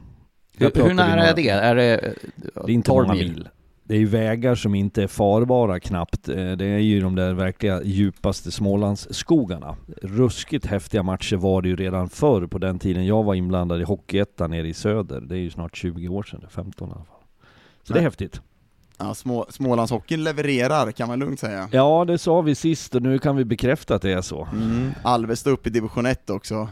Hur, hur nära är det? Är det, det är inte många mil. Det är ju vägar som inte är farbara knappt. Eh, det är ju de där verkliga djupaste Smålandsskogarna. Ruskigt häftiga matcher var det ju redan förr på den tiden jag var inblandad i Hockeyettan nere i söder. Det är ju snart 20 år sedan, 15 i alla fall. Så Nej. det är häftigt. Ja, små, Smålandshockeyn levererar kan man lugnt säga. Ja, det sa vi sist och nu kan vi bekräfta att det är så. Mm. Alvesta upp i division 1 också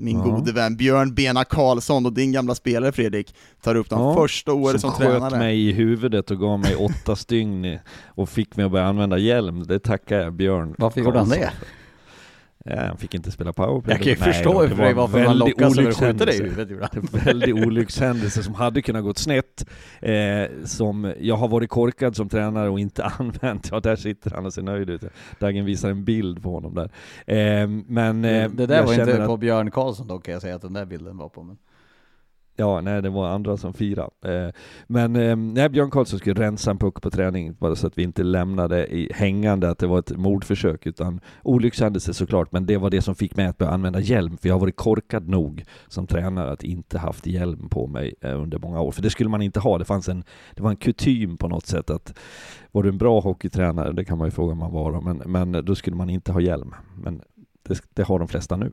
min ja. gode vän Björn Bena Karlsson och din gamla spelare Fredrik tar upp de ja. första året som, som tränare. Som sköt mig i huvudet och gav mig åtta stygn och fick mig att börja använda hjälm. Det tackar jag Björn Varför gjorde han det? Ja, han fick inte spela powerplay. Jag kan ju förstå för dig varför man lockas över att skjuta dig i huvudet. En väldig olyckshändelse som hade kunnat gått snett. Eh, som jag har varit korkad som tränare och inte använt. Ja, där sitter han och ser nöjd ut. Dagen visar en bild på honom där. Eh, men eh, Det där var inte på Björn Karlsson dock kan jag säga att den där bilden var på. Men... Ja, nej det var andra som firade. Eh, men eh, nej, Björn Karlsson skulle rensa en puck på träning bara så att vi inte lämnade i hängande att det var ett mordförsök utan olyckshändelse såklart, men det var det som fick mig att börja använda hjälm för jag har varit korkad nog som tränare att inte haft hjälm på mig eh, under många år. För det skulle man inte ha. Det fanns en, det var en kutym på något sätt att var du en bra hockeytränare, det kan man ju fråga om man var, men, men då skulle man inte ha hjälm. Men det, det har de flesta nu.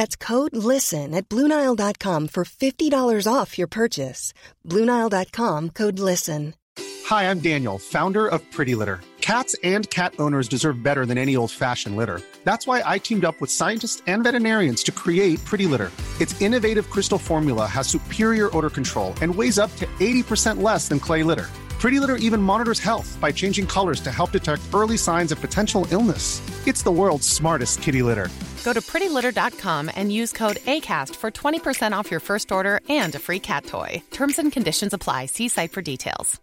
That's code LISTEN at Bluenile.com for $50 off your purchase. Bluenile.com code LISTEN. Hi, I'm Daniel, founder of Pretty Litter. Cats and cat owners deserve better than any old fashioned litter. That's why I teamed up with scientists and veterinarians to create Pretty Litter. Its innovative crystal formula has superior odor control and weighs up to 80% less than clay litter. Pretty Litter even monitors health by changing colors to help detect early signs of potential illness. It's the world's smartest kitty litter. Go to prettylitter.com and use code ACAST for 20% off your first order and a free cat toy. Terms and conditions apply. See site for details.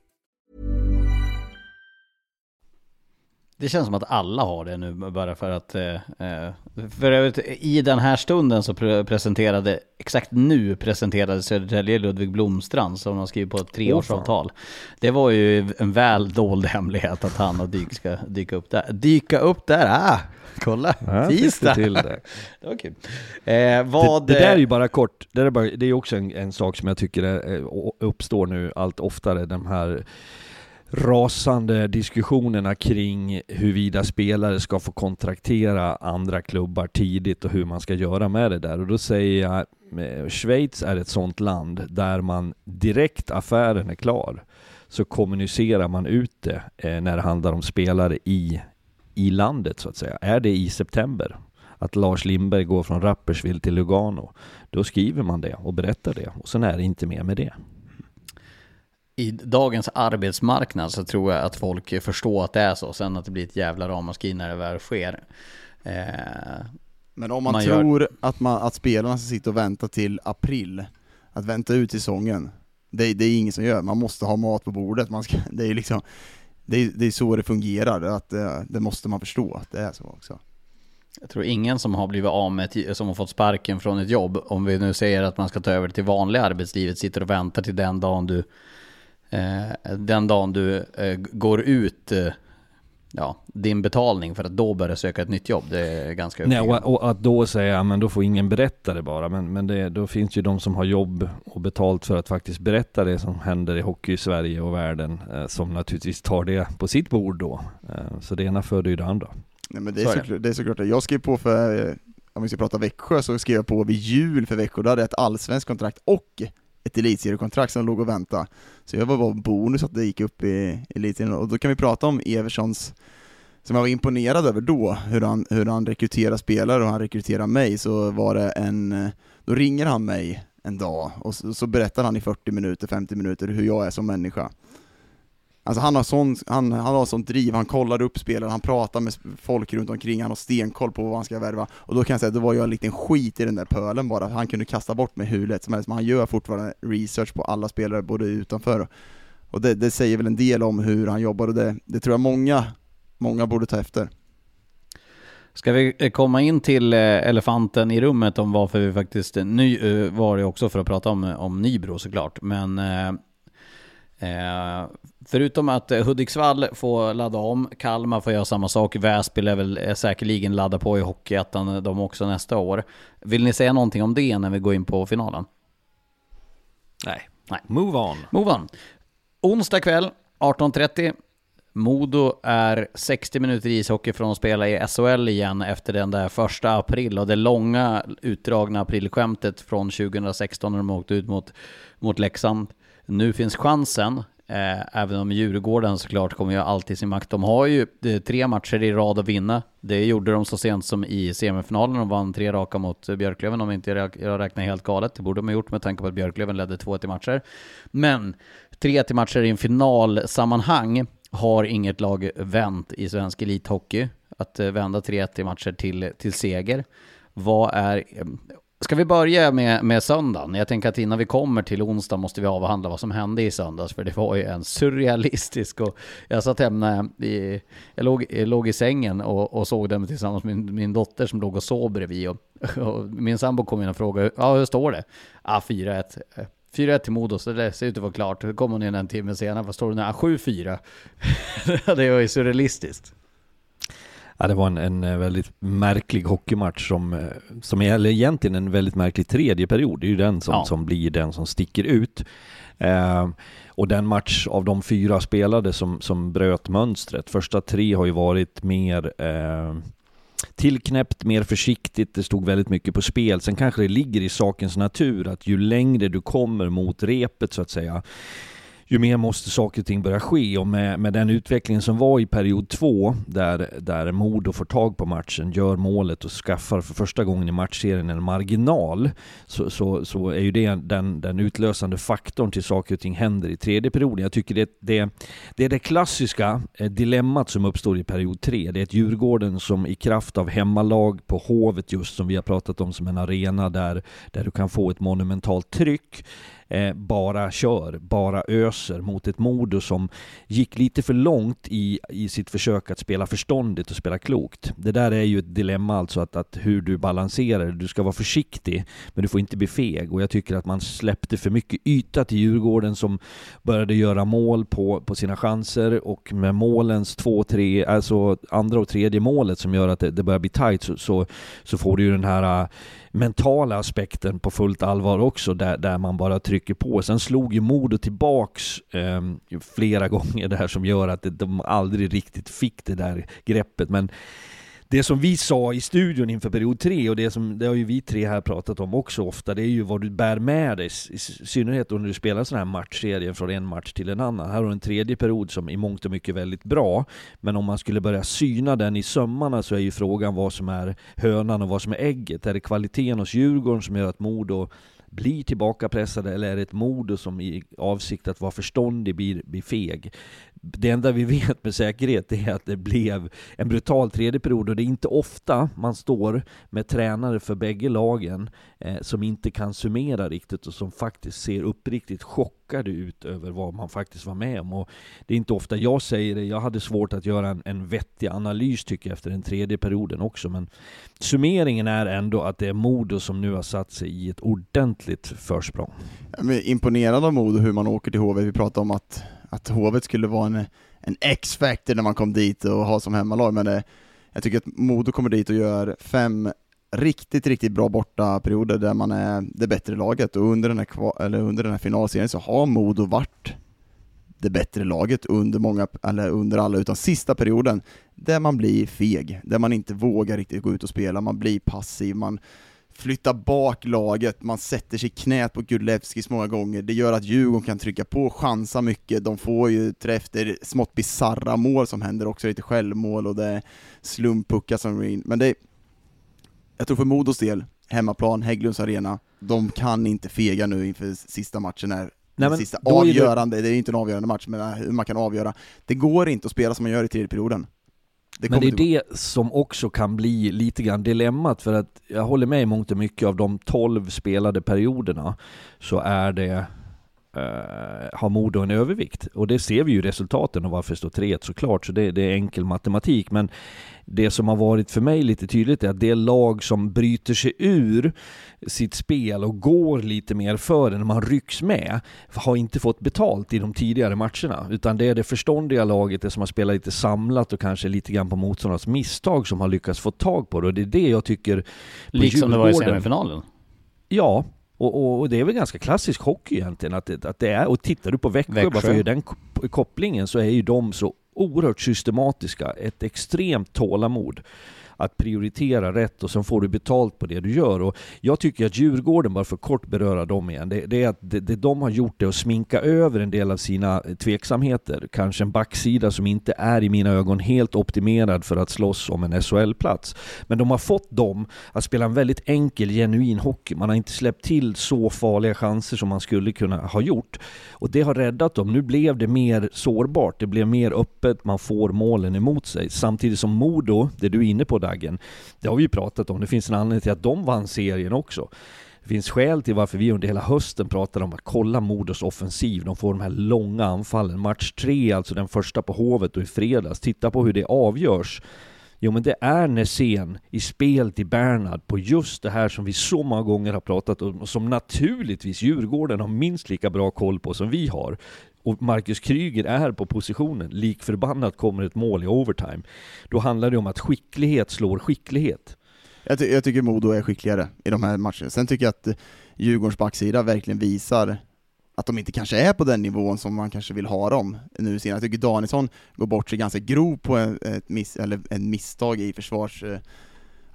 Det känns som att alla har det nu bara för att... Eh, eh, för övrigt, i den här stunden så pre presenterade, exakt nu presenterade Södertälje Ludvig Blomstrand som har skrivit på ett treårsavtal. Det var ju en väl dold hemlighet att han och Dyk ska dyka upp där. Dyka upp där, ah! Kolla, ja, tisdag! Till det. det var kul. Eh, vad, det, det, där är ju bara kort, det är, bara, det är också en, en sak som jag tycker är, uppstår nu allt oftare, de här rasande diskussionerna kring huruvida spelare ska få kontraktera andra klubbar tidigt och hur man ska göra med det där. Och då säger jag, eh, Schweiz är ett sånt land där man direkt affären är klar så kommunicerar man ut det eh, när det handlar om spelare i, i landet så att säga. Är det i september att Lars Lindberg går från Rapperswil till Lugano, då skriver man det och berättar det och sen är det inte mer med det i dagens arbetsmarknad så tror jag att folk förstår att det är så. Sen att det blir ett jävla ramaskri när det väl sker. Eh, Men om man, man tror gör... att, man, att spelarna ska sitta och vänta till april, att vänta ut säsongen, det, det är ingen som gör. Man måste ha mat på bordet. Man ska, det är liksom, det är, det är så det fungerar. Att det, det måste man förstå att det är så också. Jag tror ingen som har blivit av med, som har fått sparken från ett jobb, om vi nu säger att man ska ta över till vanliga arbetslivet, sitter och väntar till den dagen du eh, den dagen du eh, går ut eh, ja, din betalning för att då börja söka ett nytt jobb. Det är ganska Nej, och, och, att då säga, men då får ingen berätta det bara. Men, men det, då finns ju de som har jobb och betalt för att faktiskt berätta det som händer i hockey i Sverige och världen. Eh, som naturligtvis tar det på sitt bord då. Eh, så det ena föder ju det andra. Nej, men det, är så, så det är såklart Jag skrev på för, om vi ska prata Växjö, så skrev jag på vid jul för Växjö. Då hade jag ett allsvenskt kontrakt och ett elitseriekontrakt som låg och väntade. Så jag var bara bonus att det gick upp i elitserien, och då kan vi prata om Everssons som jag var imponerad över då, hur han, hur han rekryterar spelare och han rekryterar mig, så var det en, då ringer han mig en dag och så, så berättar han i 40 minuter, 50 minuter hur jag är som människa. Alltså han har, sån, han, han har sånt driv, han kollar upp spelare, han pratar med folk runt omkring, han har stenkoll på vad han ska värva. Och då kan jag säga, då var jag en liten skit i den där pölen bara, han kunde kasta bort mig hur lätt som helst, men han gör fortfarande research på alla spelare, både utanför och, och det, det, säger väl en del om hur han jobbar och det, det tror jag många, många borde ta efter. Ska vi eh, komma in till eh, elefanten i rummet om varför vi faktiskt, eh, ny, var det också för att prata om, om Nybro såklart, men Eh, förutom att Hudiksvall får ladda om, Kalmar får göra samma sak, Väsby lär väl eh, säkerligen ladda på i Hockeyettan eh, de också nästa år. Vill ni säga någonting om det när vi går in på finalen? Nej. Nej. Move on. Move on. Onsdag kväll 18.30. Modo är 60 minuter ishockey från att spela i SHL igen efter den där första april och det långa utdragna aprilskämtet från 2016 när de åkte ut mot, mot Leksand. Nu finns chansen, eh, även om Djurgården såklart kommer ju alltid sin makt. De har ju eh, tre matcher i rad att vinna. Det gjorde de så sent som i semifinalen De vann tre raka mot eh, Björklöven om inte jag räknar helt galet. Det borde de ha gjort med tanke på att Björklöven ledde 2-1 matcher. Men 3-1 matcher i en finalsammanhang har inget lag vänt i svensk elithockey. Att eh, vända 3-1 i matcher till, till seger. Vad är, Ska vi börja med, med söndagen? Jag tänker att innan vi kommer till onsdag måste vi avhandla vad som hände i söndags, för det var ju en surrealistisk och jag satt hemma i, jag låg, jag låg i sängen och, och såg den tillsammans med min, min dotter som låg och sov bredvid och, och min sambo kom in och frågade, ja hur står det? Ja 4-1. 4-1 till Modo, så det ser ut att vara klart. Då kom hon in en timme senare, vad står det nu? Ja, 7-4. det var ju surrealistiskt. Ja, det var en, en eh, väldigt märklig hockeymatch som, eh, som är eller egentligen en väldigt märklig tredje period. Det är ju den som, ja. som blir den som sticker ut. Eh, och den match av de fyra spelade som, som bröt mönstret. Första tre har ju varit mer eh, tillknäppt, mer försiktigt, det stod väldigt mycket på spel. Sen kanske det ligger i sakens natur att ju längre du kommer mot repet så att säga, ju mer måste saker och ting börja ske och med, med den utvecklingen som var i period två där, där Modo får tag på matchen, gör målet och skaffar för första gången i matchserien en marginal så, så, så är ju det den, den utlösande faktorn till saker och ting händer i tredje perioden. Jag tycker det, det, det är det klassiska eh, dilemmat som uppstår i period tre. Det är ett Djurgården som i kraft av hemmalag på Hovet just som vi har pratat om som en arena där, där du kan få ett monumentalt tryck eh, bara kör, bara öser mot ett Modo som gick lite för långt i, i sitt försök att spela förståndigt och spela klokt. Det där är ju ett dilemma alltså att, att hur du balanserar, du ska vara försiktig men du får inte bli feg. Och jag tycker att man släppte för mycket yta till Djurgården som började göra mål på, på sina chanser. Och med målens två, tre, alltså andra och tredje målet som gör att det, det börjar bli tight så, så, så får du ju den här mentala aspekten på fullt allvar också, där, där man bara trycker på. Sen slog ju Modo tillbaks eh, flera gånger där som gör att de aldrig riktigt fick det där greppet. Men det som vi sa i studion inför period tre, och det, som, det har ju vi tre här pratat om också ofta, det är ju vad du bär med dig, i synnerhet när du spelar sådana här matchserier från en match till en annan. Här har du en tredje period som i mångt och mycket är väldigt bra, men om man skulle börja syna den i sömmarna så är ju frågan vad som är hönan och vad som är ägget. Är det kvaliteten hos Djurgården som gör att Modo blir tillbakapressade eller är det ett modus som i avsikt att vara förståndig blir, blir feg? det enda vi vet med säkerhet är att det blev en brutal tredje period och det är inte ofta man står med tränare för bägge lagen eh, som inte kan summera riktigt och som faktiskt ser uppriktigt chockade ut över vad man faktiskt var med om. Och det är inte ofta jag säger det, jag hade svårt att göra en, en vettig analys tycker jag efter den tredje perioden också. Men summeringen är ändå att det är Modo som nu har satt sig i ett ordentligt försprång. Jag imponerad av Modo hur man åker till HV. Vi pratade om att att Hovet skulle vara en, en X-factor när man kom dit och ha som hemmalag, men det, jag tycker att Modo kommer dit och gör fem riktigt, riktigt bra borta perioder där man är det bättre laget. Och under den här, eller under den här finalserien så har Modo varit det bättre laget under många, eller under alla, utan sista perioden där man blir feg, där man inte vågar riktigt gå ut och spela, man blir passiv, man flyttar bak laget, man sätter sig i knät på Gulevskis många gånger, det gör att Djurgården kan trycka på, chansa mycket, de får ju träff, det är smått bisarra mål som händer också, lite självmål och det är slumpuckar som går in. men det jag tror för Modos del, hemmaplan, Hägglunds arena, de kan inte fega nu inför sista matchen här. Nej, men sista avgörande, det... det är inte en avgörande match, men hur man kan avgöra. Det går inte att spela som man gör i tredje perioden. Det Men det är det som också kan bli lite grann dilemmat för att jag håller med i mångt och mycket av de 12 spelade perioderna så är det har Modo en övervikt. Och det ser vi ju resultaten av varför står 3 såklart, så det, det, är enkel matematik. Men det som har varit för mig lite tydligt är att det lag som bryter sig ur sitt spel och går lite mer för det när man rycks med, har inte fått betalt i de tidigare matcherna. Utan det är det förståndiga laget, det som har spelat lite samlat och kanske lite grann på motståndarnas misstag som har lyckats få tag på det. Och det är det jag tycker... Liksom det var i semifinalen? Ja, och, och, och, det är väl ganska klassisk hockey egentligen, att det, att det är, och tittar du på Växjö, Växjö. bara för den kopplingen, så är ju de så oerhört systematiska, ett extremt tålamod att prioritera rätt och sen får du betalt på det du gör. Och jag tycker att Djurgården, bara för kort beröra dem igen, det, det är att det, det, de har gjort det att sminka över en del av sina eh, tveksamheter. Kanske en backsida som inte är i mina ögon helt optimerad för att slåss om en SHL-plats. Men de har fått dem att spela en väldigt enkel, genuin hockey. Man har inte släppt till så farliga chanser som man skulle kunna ha gjort. Och det har räddat dem. Nu blev det mer sårbart, det blev mer öppet, man får målen emot sig. Samtidigt som Modo, det du är inne på flaggen. det har vi ju pratat om, det finns en anledning till att de vann serien också. Det finns skäl till varför vi under hela hösten pratade om att kolla Modos offensiv. De får de här långa anfallen. Match tre, alltså den första på Hovet och i fredags. Titta på hur det avgörs. Jo men det är Nässén i spel till Bernhard på just det här som vi så många gånger har pratat om och som naturligtvis Djurgården har minst lika bra koll på som vi har. Och Marcus Kryger är på positionen, lik förbannat kommer ett mål i overtime. Då handlar det om att skicklighet slår skicklighet. Jag, ty jag tycker Modo är skickligare i de här matcherna. Sen tycker jag att eh, Djurgårdens backsida verkligen visar att de inte kanske är på den nivån som man kanske vill ha dem nu senare. Jag tycker Danielsson går bort sig ganska grov på en, ett miss, eller en misstag i försvars eh,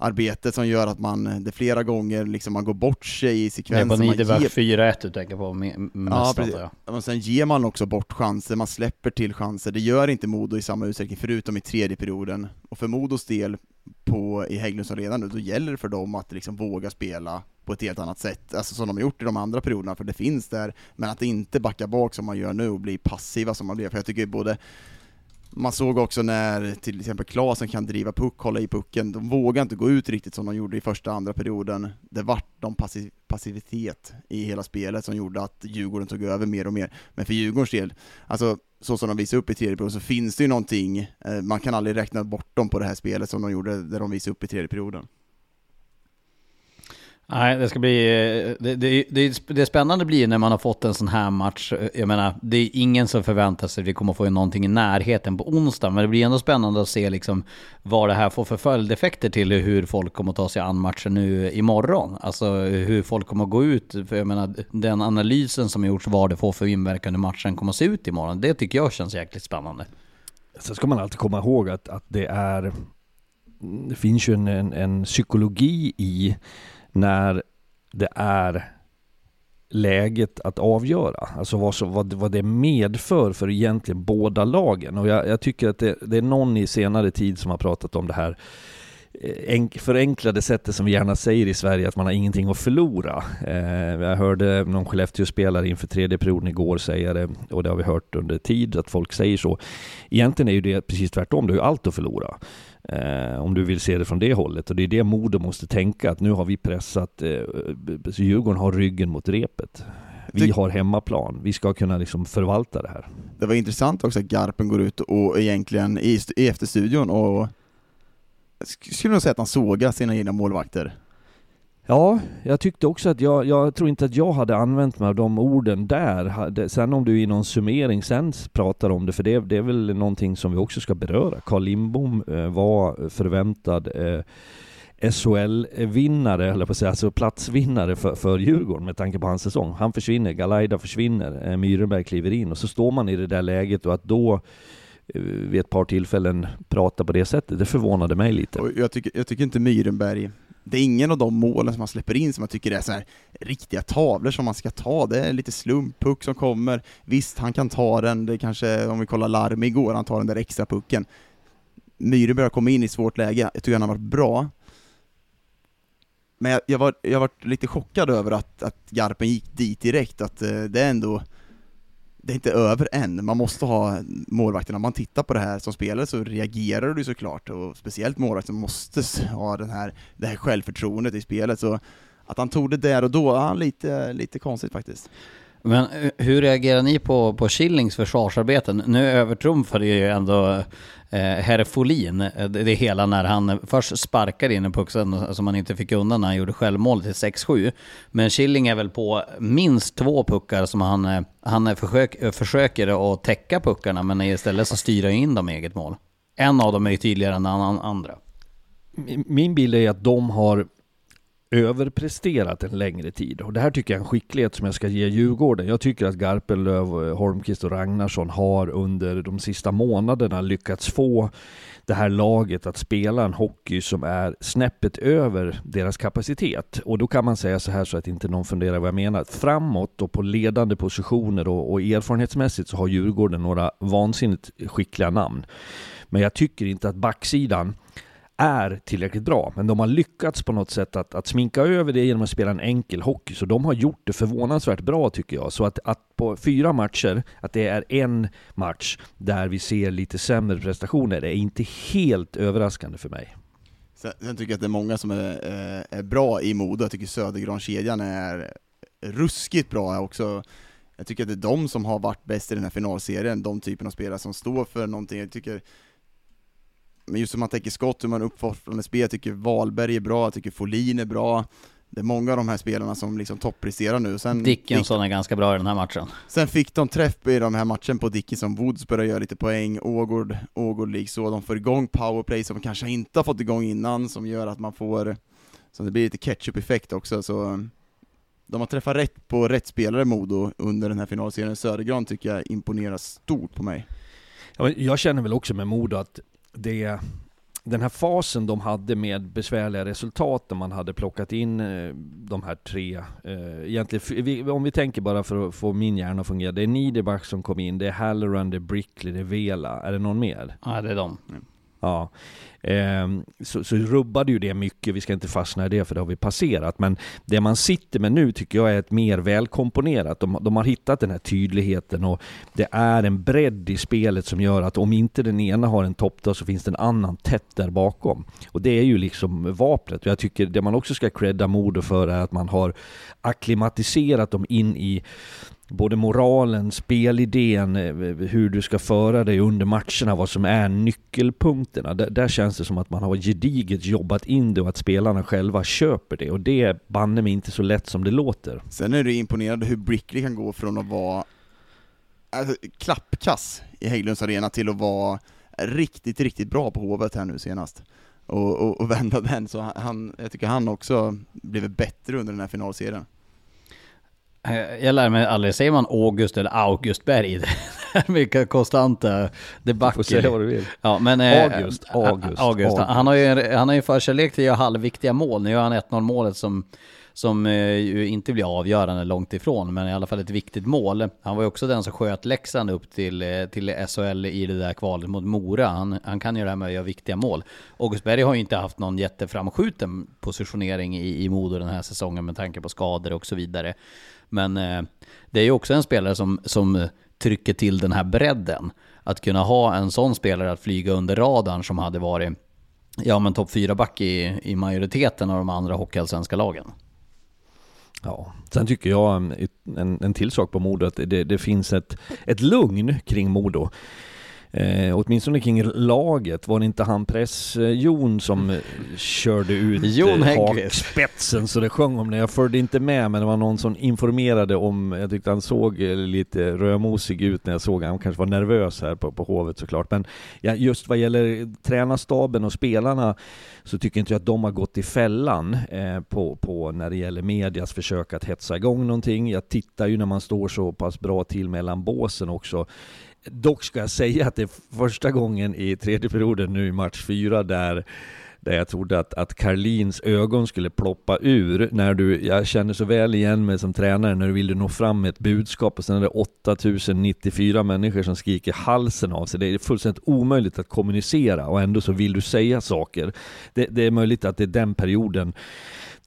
arbetet som gör att man, det flera gånger liksom man går bort sig i Det är sekvenser. Niederberg ger- 4-1 du tänker på me- mest Ja, precis. sen ger man också bort chanser, man släpper till chanser. Det gör inte Modo i samma utsträckning, förutom i tredje perioden. Och för Modos del, på, i Hägglunds arena nu, då gäller det för dem att liksom våga spela på ett helt annat sätt, alltså som de har gjort i de andra perioderna, för det finns där, men att inte backa bak som man gör nu och bli passiva som man blir. För jag tycker både man såg också när till exempel Klasen kan driva puck, hålla i pucken, de vågar inte gå ut riktigt som de gjorde i första och andra perioden. Det vart någon passiv, passivitet i hela spelet som gjorde att Djurgården tog över mer och mer. Men för Djurgårdens del, alltså så som de visade upp i tredje perioden så finns det ju någonting, eh, man kan aldrig räkna bort dem på det här spelet som de gjorde, där de visade upp i tredje perioden. Nej, det ska bli... Eh, det, det, det, det spännande blir när man har fått en sån här match. Jag menar, det är ingen som förväntar sig att vi kommer få någonting i närheten på onsdag. Men det blir ändå spännande att se liksom vad det här får för följdeffekter till hur folk kommer att ta sig an matchen nu imorgon. Alltså hur folk kommer att gå ut. För jag menar, den analysen som har gjorts, vad det får för inverkan hur matchen kommer att se ut imorgon. Det tycker jag känns jäkligt spännande. Sen ska man alltid komma ihåg att, att det är... Det finns ju en, en, en psykologi i när det är läget att avgöra. Alltså vad, så, vad, vad det medför för egentligen båda lagen. Och jag, jag tycker att det, det är någon i senare tid som har pratat om det här eh, enk, förenklade sättet som vi gärna säger i Sverige att man har ingenting att förlora. Eh, jag hörde någon Skellefteå-spelare inför tredje perioden igår säga det och det har vi hört under tid att folk säger så. Egentligen är ju det precis tvärtom, du har ju allt att förlora. Eh, om du vill se det från det hållet. Och det är det Modo måste tänka, att nu har vi pressat, eh, så Djurgården har ryggen mot repet. Vi har hemmaplan, vi ska kunna liksom förvalta det här. Det var intressant också att Garpen går ut och egentligen i, st- i efterstudion och sk- skulle nog säga att han sågar sina egna målvakter. Ja, jag tyckte också att jag, jag tror inte att jag hade använt mig av de orden där. Sen om du i någon summering sen pratar om det, för det, det är väl någonting som vi också ska beröra. Carl Lindbom eh, var förväntad eh, SHL-vinnare, eller på att säga, alltså platsvinnare för, för Djurgården med tanke på hans säsong. Han försvinner, Galaida försvinner, eh, Myrenberg kliver in och så står man i det där läget och att då vid ett par tillfällen prata på det sättet, det förvånade mig lite. Jag tycker, jag tycker inte Myrenberg, det är ingen av de målen som han släpper in som jag tycker är så här riktiga tavlor som man ska ta. Det är lite slumppuck som kommer. Visst, han kan ta den, det kanske, om vi kollar larm igår, han tar den där extra pucken. Myrenberg börjar komma in i svårt läge, jag tycker han har varit bra. Men jag, jag, var, jag var lite chockad över att, att Garpen gick dit direkt, att eh, det är ändå det är inte över än, man måste ha målvakterna. Om man tittar på det här som spelare så reagerar du såklart, och speciellt målvakten måste ha den här, det här självförtroendet i spelet. Så att han tog det där och då, ja, lite, lite konstigt faktiskt. Men eh, hur reagerar ni på, på Schillings försvarsarbeten? Nu övertrumfade ju ändå eh, herr Folin eh, det, hela när han först sparkar in en pucksen eh, som han inte fick undan när han gjorde självmål till 6-7. Men Killing är väl på minst två puckar som han, eh, han försök, försöker att täcka puckarna men istället så styr han in dem i eget mål. En av dem är ju tydligare än den andra. Min- Min bild är att de har överpresterat en längre tid. Och det här tycker jag är en skicklighet som jag ska ge Djurgården. Jag tycker att Garpenlöv, Holmqvist och Ragnarsson har under de sista månaderna lyckats få det här laget att spela en hockey som är snäppet över deras kapacitet. Och då kan man säga så här så att inte någon funderar vad jag menar. Framåt och på ledande positioner och, och erfarenhetsmässigt så har Djurgården några vansinnigt skickliga namn. Men jag tycker inte att backsidan är tillräckligt bra. Men de har lyckats på något sätt att, att sminka över det genom att spela en enkel hockey. Så de har gjort det förvånansvärt bra tycker jag. Så att, att på fyra matcher, att det är en match där vi ser lite sämre prestationer, är inte helt överraskande för mig. Sen, sen tycker jag att det är många som är, eh, är bra i Modo, jag tycker Södergrankedjan är ruskigt bra också. Jag tycker att det är de som har varit bäst i den här finalserien, de typen av spelare som står för någonting. Jag tycker men just hur man tänker skott, hur man uppfostrar spel, jag tycker Wahlberg är bra, jag tycker Folin är bra. Det är många av de här spelarna som liksom toppresterar nu. Sen Dickinson är ganska bra i den här matchen. Sen fick de träff i de här matchen på Dickinson, Woods börjar göra lite poäng, Ågård, Ågård liksom, de får igång powerplay som kanske inte har fått igång innan, som gör att man får, så det blir lite ketchup-effekt också, så de har träffat rätt på rätt spelare Modo under den här finalserien. Södergran tycker jag imponerar stort på mig. Jag känner väl också med Modo att det den här fasen de hade med besvärliga resultat, där man hade plockat in eh, de här tre, eh, egentligen, om vi tänker bara för att få min hjärna att fungera, det är Niederbach som kom in, det är Halloran, det är Brickley, det är Vela, är det någon mer? Ja, det är de. Ja. Ehm, så, så rubbade ju det mycket, vi ska inte fastna i det för det har vi passerat. Men det man sitter med nu tycker jag är ett mer välkomponerat. De, de har hittat den här tydligheten och det är en bredd i spelet som gör att om inte den ena har en toppdag så finns det en annan tätt där bakom. Och det är ju liksom vapnet. Och jag tycker det man också ska credda Modo för är att man har akklimatiserat dem in i både moralen, spelidén, eh, hur du ska föra dig under matcherna, vad som är nyckelpunkterna. Där, där, känns det som att man har gediget jobbat in det och att spelarna själva köper det. Och det är banne mig inte så lätt som det låter. Sen är det imponerande hur Brickley kan gå från att vara alltså, klappkass i Hägglunds arena till att vara riktigt, riktigt bra på Hovet här nu senast. Och, och, och vända den, så han, jag tycker han också blivit bättre under den här finalserien. Eh, jag lär mig aldrig, säger man August eller Augustberg? Det är mycket konstanta debacle. Får säga vad du vill. Ja, men, eh, August, August, August. Han har ju han har ju förkärlek till att göra halvviktiga mål. Nu gör han 1-0 målet som, som eh, ju inte blir avgörande långt ifrån, men i alla fall ett viktigt mål. Han var ju också den som sköt Leksand upp till, till SHL i det där kvalet mot Mora. Han, han kan ju det här med att göra viktiga mål. August Berg har ju inte haft någon jätteframskjuten positionering i, i Modo den här säsongen med tanke på skador och så vidare. Men eh, det är ju också en spelare som, som trycker till den här bredden. Att kunna ha en sån spelare att flyga under radarn som hade varit ja, men topp 4-back i, i majoriteten av de andra hockeyallsvenska lagen. Ja, sen tycker jag eh, en, en till sak på Modo att det, det finns ett, ett lugn kring Modo. Eh, åtminstone kring laget, var det inte han press-Jon som eh, körde ut Jon eh, hakspetsen så det sjöng om det. Jag följde inte med men det var någon som informerade om, jag tyckte han såg eh, lite rödmosig ut när jag såg han kanske var nervös här på, på Hovet såklart. Men ja, just vad gäller tränarstaben och spelarna så tycker inte jag att de har gått i fällan eh, på, på när det gäller medias försök att hetsa igång någonting. Jag tittar ju när man står så pass bra till mellan båsen också. Dock ska jag säga att det är första gången i tredje perioden nu i match fyra där där jag trodde att, att Karlins ögon skulle ploppa ur när du, jag känner så väl igen mig som tränare när du ville nå fram med ett budskap och sen är det 8094 människor som skriker halsen av sig. Det är fullständigt omöjligt att kommunicera och ändå så vill du säga saker. Det, det är möjligt att det är den perioden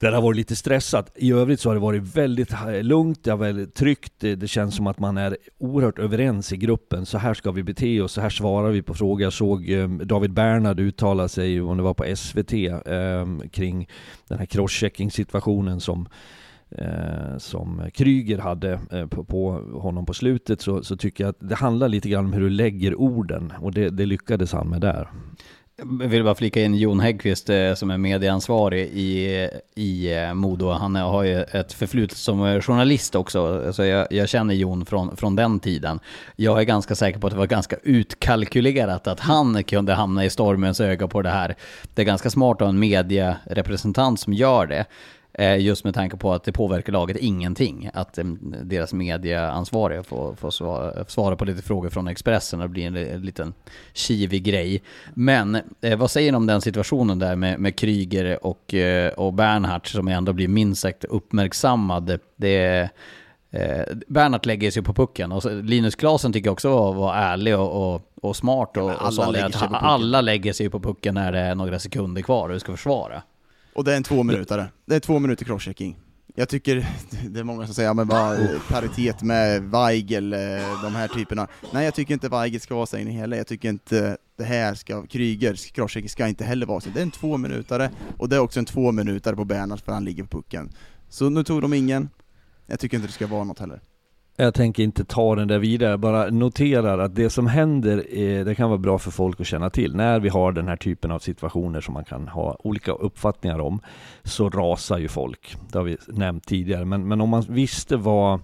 där det har varit lite stressat. I övrigt så har det varit väldigt eh, lugnt, det har varit tryggt, det, känns som att man är oerhört överens i gruppen. Så här ska vi bete oss, så här svarar vi på frågor. Jag såg ehm, David Bernhard uttala sig, om det var på SVT, ehm, kring den här crosschecking situationen som Eh, som Kryger hade eh, på, på, honom på slutet så, så, tycker jag att det handlar lite grann om hur du lägger orden och det, det lyckades han med där. Jag vill bara flika in Jon Häggqvist eh, som är medieansvarig i, i eh, Modo. Han eh, har ju ett förflutet som journalist också. Alltså jag, jag, känner Jon från, från den tiden. Jag är ganska säker på att det var ganska utkalkylerat att han kunde hamna i stormens öga på det här. Det är ganska smart att ha en medierepresentant som gör det. Eh, just med tanke på att det påverkar laget ingenting. Att deras medieansvariga får, får svara, svara, på lite frågor från Expressen och det blir en, en liten kivig grej. Men eh, vad säger ni om den situationen där med, med Kryger och, eh, och Bernhardt som ändå blir minst sagt uppmärksammad? Det Eh, Bernhardt lägger sig på pucken och Linus Klasen tycker jag också var, var ärlig och, och, och smart och, ja, och lägger att alla lägger sig på pucken när det är några sekunder kvar och du ska försvara. Och det är en två minuter. Det är två minuter crosschecking. Jag tycker, det är många som säger, ja, men vad, paritet med Weigel, eh, de här typerna. Nej, jag tycker inte Weigel ska vara i hela. Jag tycker inte det här ska, Krygers crosschecking ska inte heller vara så. Det är en två minuter och det är också en två minuter på Bernhardt för han ligger på pucken. Så nu tog de ingen. Jag tycker inte det ska vara något heller. Jag tänker inte ta den där vidare, bara noterar att det som händer, är, det kan vara bra för folk att känna till. När vi har den här typen av situationer som man kan ha olika uppfattningar om, så rasar ju folk. Det har vi nämnt tidigare. Men, men om man visste vad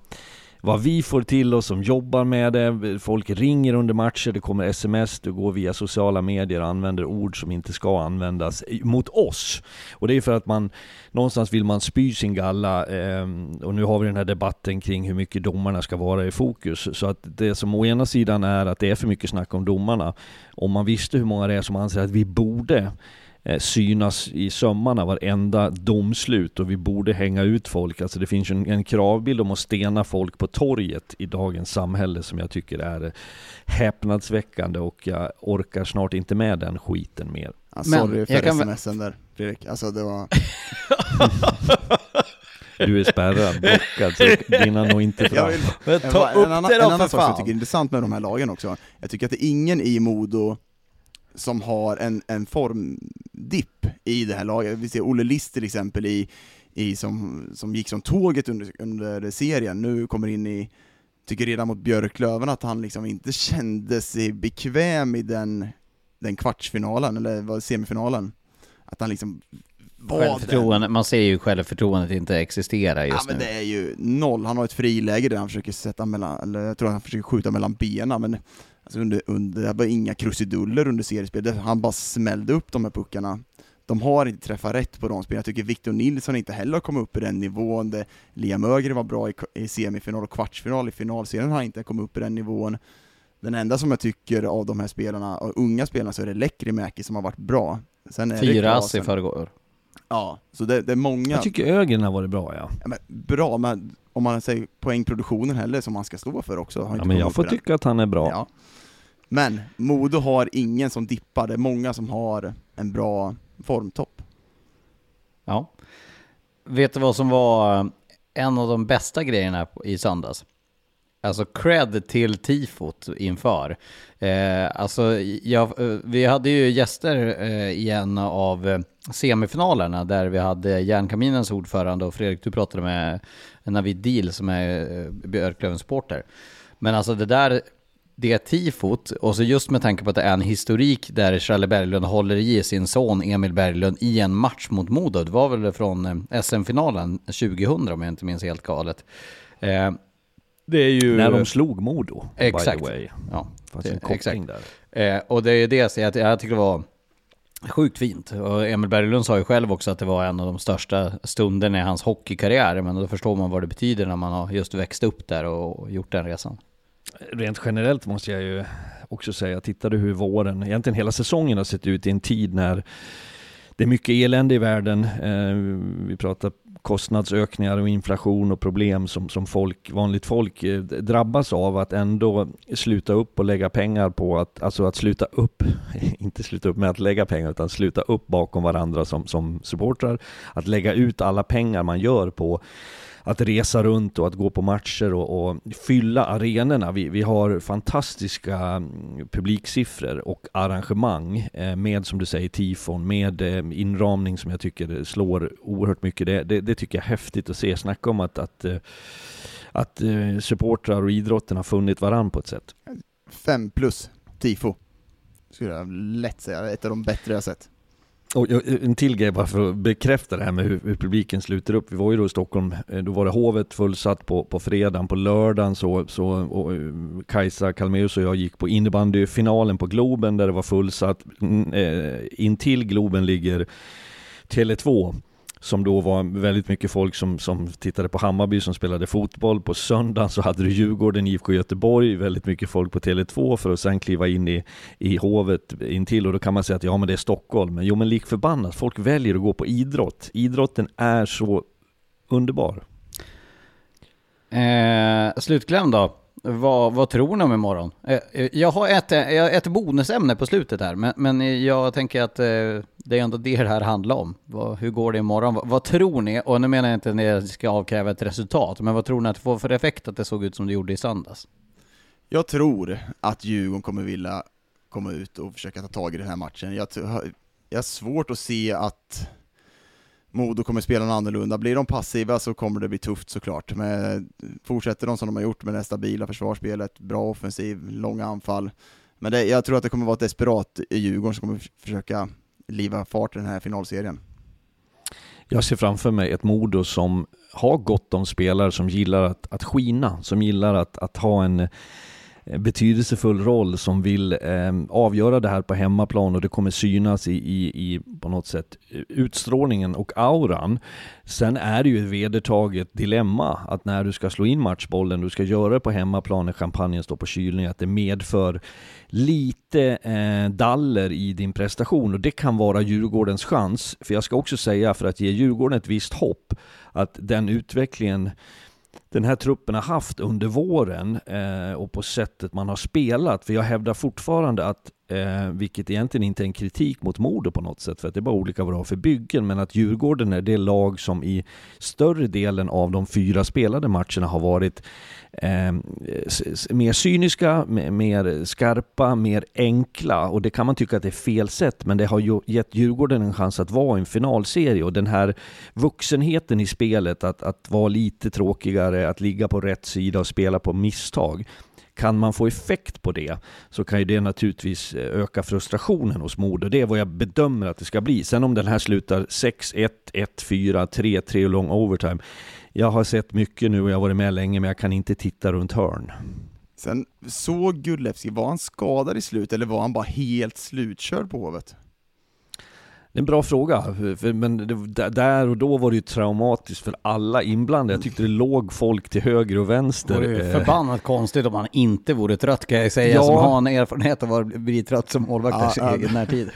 vad vi får till oss som jobbar med det, folk ringer under matcher, det kommer sms, du går via sociala medier och använder ord som inte ska användas mot oss. Och det är för att man, någonstans vill man spy sin galla, eh, och nu har vi den här debatten kring hur mycket domarna ska vara i fokus. Så att det som å ena sidan är att det är för mycket snack om domarna, om man visste hur många det är som anser att vi borde synas i sömmarna varenda domslut och vi borde hänga ut folk. Alltså det finns en, en kravbild om att stena folk på torget i dagens samhälle som jag tycker är häpnadsväckande och jag orkar snart inte med den skiten mer. Ja, sorry för smsen där Fredrik, alltså det var... Du är spärrad, blockad, så dina nog inte fram. Vill, Men ta en, upp en, annan, det då En annan sak som jag tycker är intressant med de här lagen också, jag tycker att det är ingen i Modo som har en, en formdipp i det här laget. Vi ser Olle List till exempel i, i som, som gick som tåget under, under serien, nu kommer in i, tycker redan mot Björklöven att han liksom inte kände sig bekväm i den, den kvartsfinalen, eller semifinalen. Att han liksom Självförtroende, man ser ju självförtroendet inte existera just ja, nu. men det är ju noll, han har ett friläge där han försöker sätta mellan, eller jag tror han försöker skjuta mellan benen, men Alltså under, under, det var inga krusiduller under seriespelet, han bara smällde upp de här puckarna. De har inte träffat rätt på de spelen. Jag tycker Victor Nilsson inte heller har kommit upp i den nivån. Det, Liam Ögren var bra i, i semifinal och kvartsfinal, i finalserien har han inte kommit upp i den nivån. Den enda som jag tycker av de här spelarna, av unga spelarna, så är det Lekkerimäki som har varit bra. Sen är Fyra ass i förrgår. Ja, så det, det, är många... Jag tycker Ögren har varit bra ja. ja men, bra, men om man säger poängproduktionen heller, som man ska stå för också. ja men jag får tycka att han är bra. Ja. Men Modo har ingen som dippar, det är många som har en bra formtopp. Ja. Vet du vad som var en av de bästa grejerna i söndags? Alltså cred till tifot inför. Eh, alltså, jag, eh, vi hade ju gäster eh, i en av eh, semifinalerna där vi hade Järnkaminens ordförande och Fredrik, du pratade med Navid Deal som är eh, Björklövens supporter. Men alltså det där det tifot, och så just med tanke på att det är en historik där Charlie Berglund håller i sin son Emil Berglund i en match mot Modo. Det var väl från eh, SM-finalen 2000 om jag inte minns helt galet. Eh, det är ju... När de slog Modo, exakt. by the way. Ja, det, exakt. där. Eh, och det är det så jag, jag tycker det var sjukt fint. Och Emil Berglund sa ju själv också att det var en av de största stunderna i hans hockeykarriär. Men då förstår man vad det betyder när man har just växt upp där och gjort den resan rent generellt måste jag ju också säga, tittade hur våren, egentligen hela säsongen har sett ut i en tid när det är mycket elände i världen. Eh, vi pratar kostnadsökningar och inflation och problem som, som folk, vanligt folk eh, drabbas av. Att ändå sluta upp och lägga pengar på att, alltså att sluta upp, inte sluta upp med att lägga pengar, utan sluta upp bakom varandra som, som supportrar. Att lägga ut alla pengar man gör på att resa runt och att gå på matcher och, och fylla arenorna. Vi, vi har fantastiska mm, publiksiffror och arrangemang eh, med, som du säger, tifon, med eh, inramning som jag tycker slår oerhört mycket. Det, det, det tycker jag är häftigt att se. Snacka om att, att, eh, att supportrar och idrotten har funnit varandra på ett sätt. Fem plus tifo, skulle jag lätt säga. Ett av de bättre jag sett. Och en till grej bara för att bekräfta det här med hur, hur, publiken sluter upp. Vi var ju då i Stockholm, eh, då var det Hovet fullsatt på, på fredagen, på lördagen så, så och eh, Kajsa Kalmeus och jag gick på innebandyfinalen på Globen där det var fullsatt. In intill Globen ligger Tele2 som då var väldigt mycket folk som, som tittade på Hammarby som spelade fotboll. På söndagen så hade du Djurgården, IFK Göteborg, väldigt mycket folk på Tele2 för att sen kliva in i, i hovet intill och då kan man säga att ja men det är Stockholm. Men jo men lik förbannat, folk väljer att gå på idrott. Idrotten är så underbar. Eh, slutkläm då? Vad, vad tror ni om imorgon? Eh, eh, jag har ett, eh, ett bonusämne på slutet här, men, men jag tänker att det är ändå det det här handlar om. hur går det imorgon? Vad, vad tror ni? Och nu menar jag inte att ni ska avkräva ett resultat, men vad tror ni att det får för effekt att det såg ut som det gjorde i söndags? Jag tror att Djurgården kommer vilja komma ut och försöka ta tag i den här matchen. Jag, jag har svårt att se att Modo kommer spela annorlunda. Blir de passiva så kommer det bli tufft såklart. Men eh, fortsätter de som de har gjort med det stabila försvarsspelet, bra offensiv, långa anfall. Men det, jag tror att det kommer vara ett desperat Djurgården som kommer försöka liva fart i den här finalserien. Jag ser framför mig ett Modo som har gott om spelare som gillar att, att skina, som gillar att, att ha en Eh, Eh, betydelsefull roll som vill eh, avgöra det här på hemmaplan och det kommer synas i, i, i, på något sätt eh, utstrålningen och auran. Sen är det ju ett vedertaget dilemma att när du ska slå in matchbollen, du ska göra det på hemmaplan när champagnen står på kylning, att det medför lite eh, daller i din prestation och det kan vara Djurgårdens chans. För jag ska också säga, för att ge Djurgården ett visst hopp, att den utvecklingen den här truppen har haft under våren eh, och på sättet man har spelat. För jag hävdar fortfarande att, eh, vilket egentligen inte är en kritik mot Modo på något sätt, för att det är bara olika vad du har för byggen, men att Djurgården är det lag som i större delen av de fyra spelade matcherna har varit eh, mer cyniska, mer skarpa, mer enkla. Och det kan man tycka att det är fel sätt, men det har ju gett Djurgården en chans att vara i en finalserie. Och den här vuxenheten i spelet, att, att vara lite tråkigare, att ligga på rätt sida och spela på misstag. Kan man få effekt på det så kan ju det naturligtvis eh, öka frustrationen hos Modo. Det är vad jag bedömer att det ska bli. Sen om den här slutar 6-1, 1-4, 3-3 och lång overtime jag har sett mycket nu och jag har varit med länge, men jag kan inte titta runt hörn. Sen såg Gudlevski, var han skadad i slut eller var han bara helt slutkörd på Hovet? Det är en bra fråga, men där och då var det ju traumatiskt för alla inblandade. Jag tyckte det låg folk till höger och vänster. Det vore förbannat konstigt om han inte vore trött kan jag säga, ja. som har en erfarenhet av att bli trött som målvakt ja, i närtid.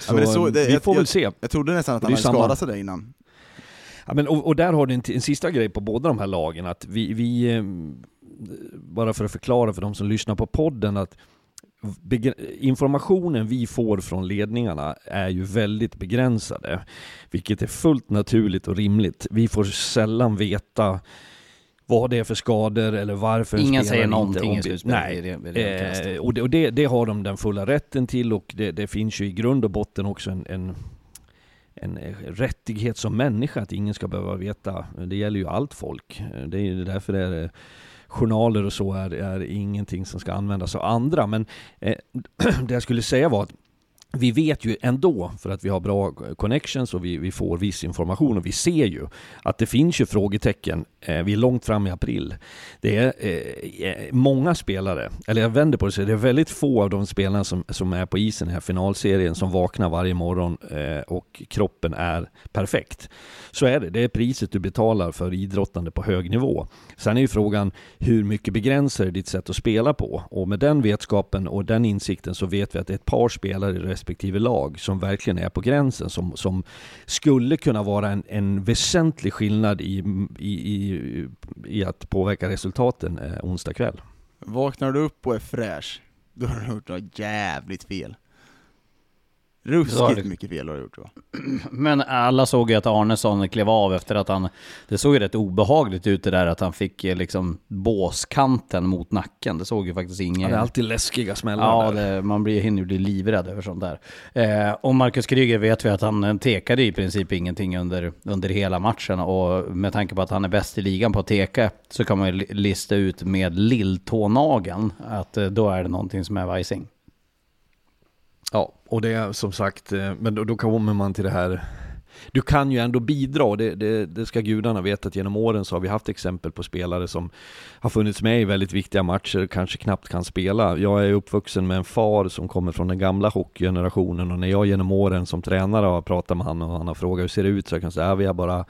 Så, ja, så det, vi får jag, väl se. Jag trodde nästan att han hade skadat sig där innan. Ja, men, och, och, där har du en, en sista grej på båda de här lagen, att vi, vi, eh, bara för att förklara för de som lyssnar på podden, att informationen vi får från ledningarna är ju väldigt begränsade, vilket är fullt naturligt och rimligt. Vi får sällan veta vad det är för skador eller varför Ingen säger någonting i slutspelet. Nej, det, det, eh, och, det, och det, det, har de den fulla rätten till och det, finns ju i grund och botten också en, en en rättighet som människa att ingen ska behöva veta. Det gäller ju allt folk. Det är därför det är journaler och så är, är ingenting som ska användas av andra. Men eh, det jag skulle säga var att vi vet ju ändå, för att vi har bra connections och vi, vi får viss information och vi ser ju att det finns ju frågetecken. Eh, vi är långt fram i april. Det är eh, eh många spelare, eller jag vänder på det, så det är väldigt få av de spelarna som, som är på isen i den här finalserien som vaknar varje morgon eh, och kroppen är perfekt. Så är det, det är priset du betalar för idrottande på hög nivå. Sen är ju frågan hur mycket begränsar ditt sätt att spela på? Och med den vetskapen och den insikten så vet vi att det är ett par spelare i respektive lag som verkligen är på gränsen, som, som skulle kunna vara en, en väsentlig skillnad i, i, i, i att påverka resultaten eh, onsdag kväll. Vaknar du upp och är fräsch, då har du gjort något jävligt fel. Ruskigt mycket fel har du gjort va? Men alla såg ju att Arnesson klev av efter att han... Det såg ju rätt obehagligt ut det där att han fick eh, liksom båskanten mot nacken. Det såg ju faktiskt ingen... Ja, det är alltid läskiga smällar Ja, det, man blir, hinner bli livrädd över sånt där. Eh, och Marcus Kryger vet vi att han eh, tekade i princip ingenting under, under hela matchen. Och med tanke på att han är bäst i ligan på att teka så kan man ju lista ut med lilltånageln att eh, då är det någonting som är vajsing. Ja, och det är som sagt, eh, men då, då kommer man till det här du kan ju ändå bidra, det, det, det, ska gudarna veta att genom åren så har vi haft exempel på spelare som har funnits med i väldigt viktiga matcher, kanske knappt kan spela. Jag är uppvuxen med en far som kommer från den gamla hockeygenerationen och när jag genom åren som tränare har pratat med honom och han har frågat hur ser det ut så jag kan säga att vi har bara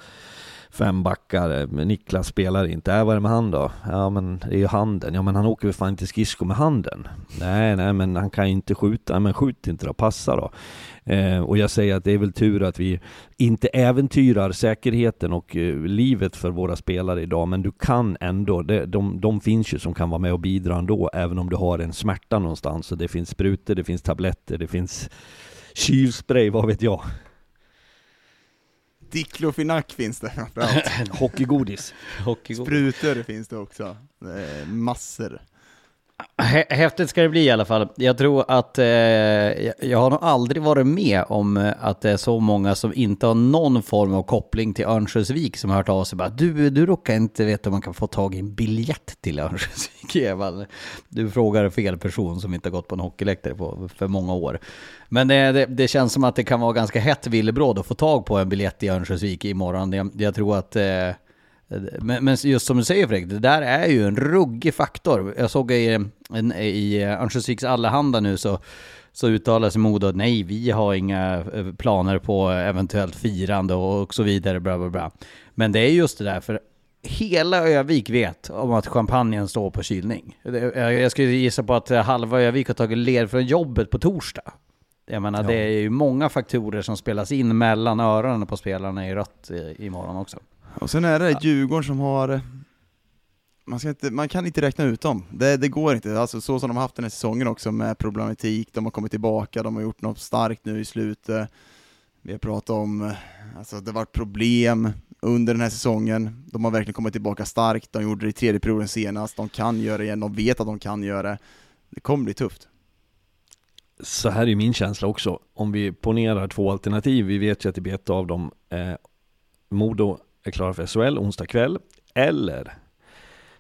fem backar, Niklas spelar inte. Äh, vad är det med han då? Ja men det är ju handen. Ja men han åker väl fan inte skridskor med handen? Nej, nej men han kan ju inte skjuta. Men skjut inte då, passa då. Eh, och jag säger att det är väl tur att vi inte äventyrar säkerheten och eh, livet för våra spelare idag. Men du kan ändå, det, de, de finns ju som kan vara med och bidra ändå, även om du har en smärta någonstans. Så det finns sprutor, det finns tabletter, det finns kylspray, vad vet jag. Diklofenak finns det framförallt. Hockeygodis. Hockeygodis. Sprutor finns det också. massor. Häftigt ska det bli i alla fall. Jag tror att eh, jag har nog aldrig varit med om eh, att det är så många som inte har någon form av koppling till Örnsköldsvik som har hört av sig bara du, du råkar inte veta om man kan få tag i en biljett till Örnsköldsvik Evald. Du frågar fel person som inte har gått på en hockeyläktare på för många år. Men det, det, det, känns som att det kan vara ganska hett villebråd att få tag på en biljett i Örnsköldsvik imorgon. Jag, jag tror att eh, men, men, just som du säger Fredrik, det där är ju en ruggig faktor. Jag såg i, i Örnsköldsviks Allehanda nu så, så uttalar sig Modo att nej, vi har inga eh, planer på eventuellt firande och så vidare. Bla, bla, bla. Men det är just det där, för hela Övik vet om att champagnen står på kylning. Jag skulle gissa på att halva Övik har tagit led från jobbet på torsdag. Jag menar, ja. det är ju många faktorer som spelas in mellan öronen på spelarna i rött imorgon också. Och sen är det Djurgården som har man, ska inte, man kan inte räkna ut dem, det, det går inte. Alltså, så som de har haft den här säsongen också med problematik, de har kommit tillbaka, de har gjort något starkt nu i slutet. Vi har pratat om, alltså det har varit problem under den här säsongen, de har verkligen kommit tillbaka starkt, de gjorde det i tredje perioden senast, de kan göra det igen, de vet att de kan göra det. Det kommer bli tufft. Så här är min känsla också, om vi ponerar två alternativ, vi vet ju att det blir ett av dem, eh, Modo är klara för SHL onsdag kväll. Eller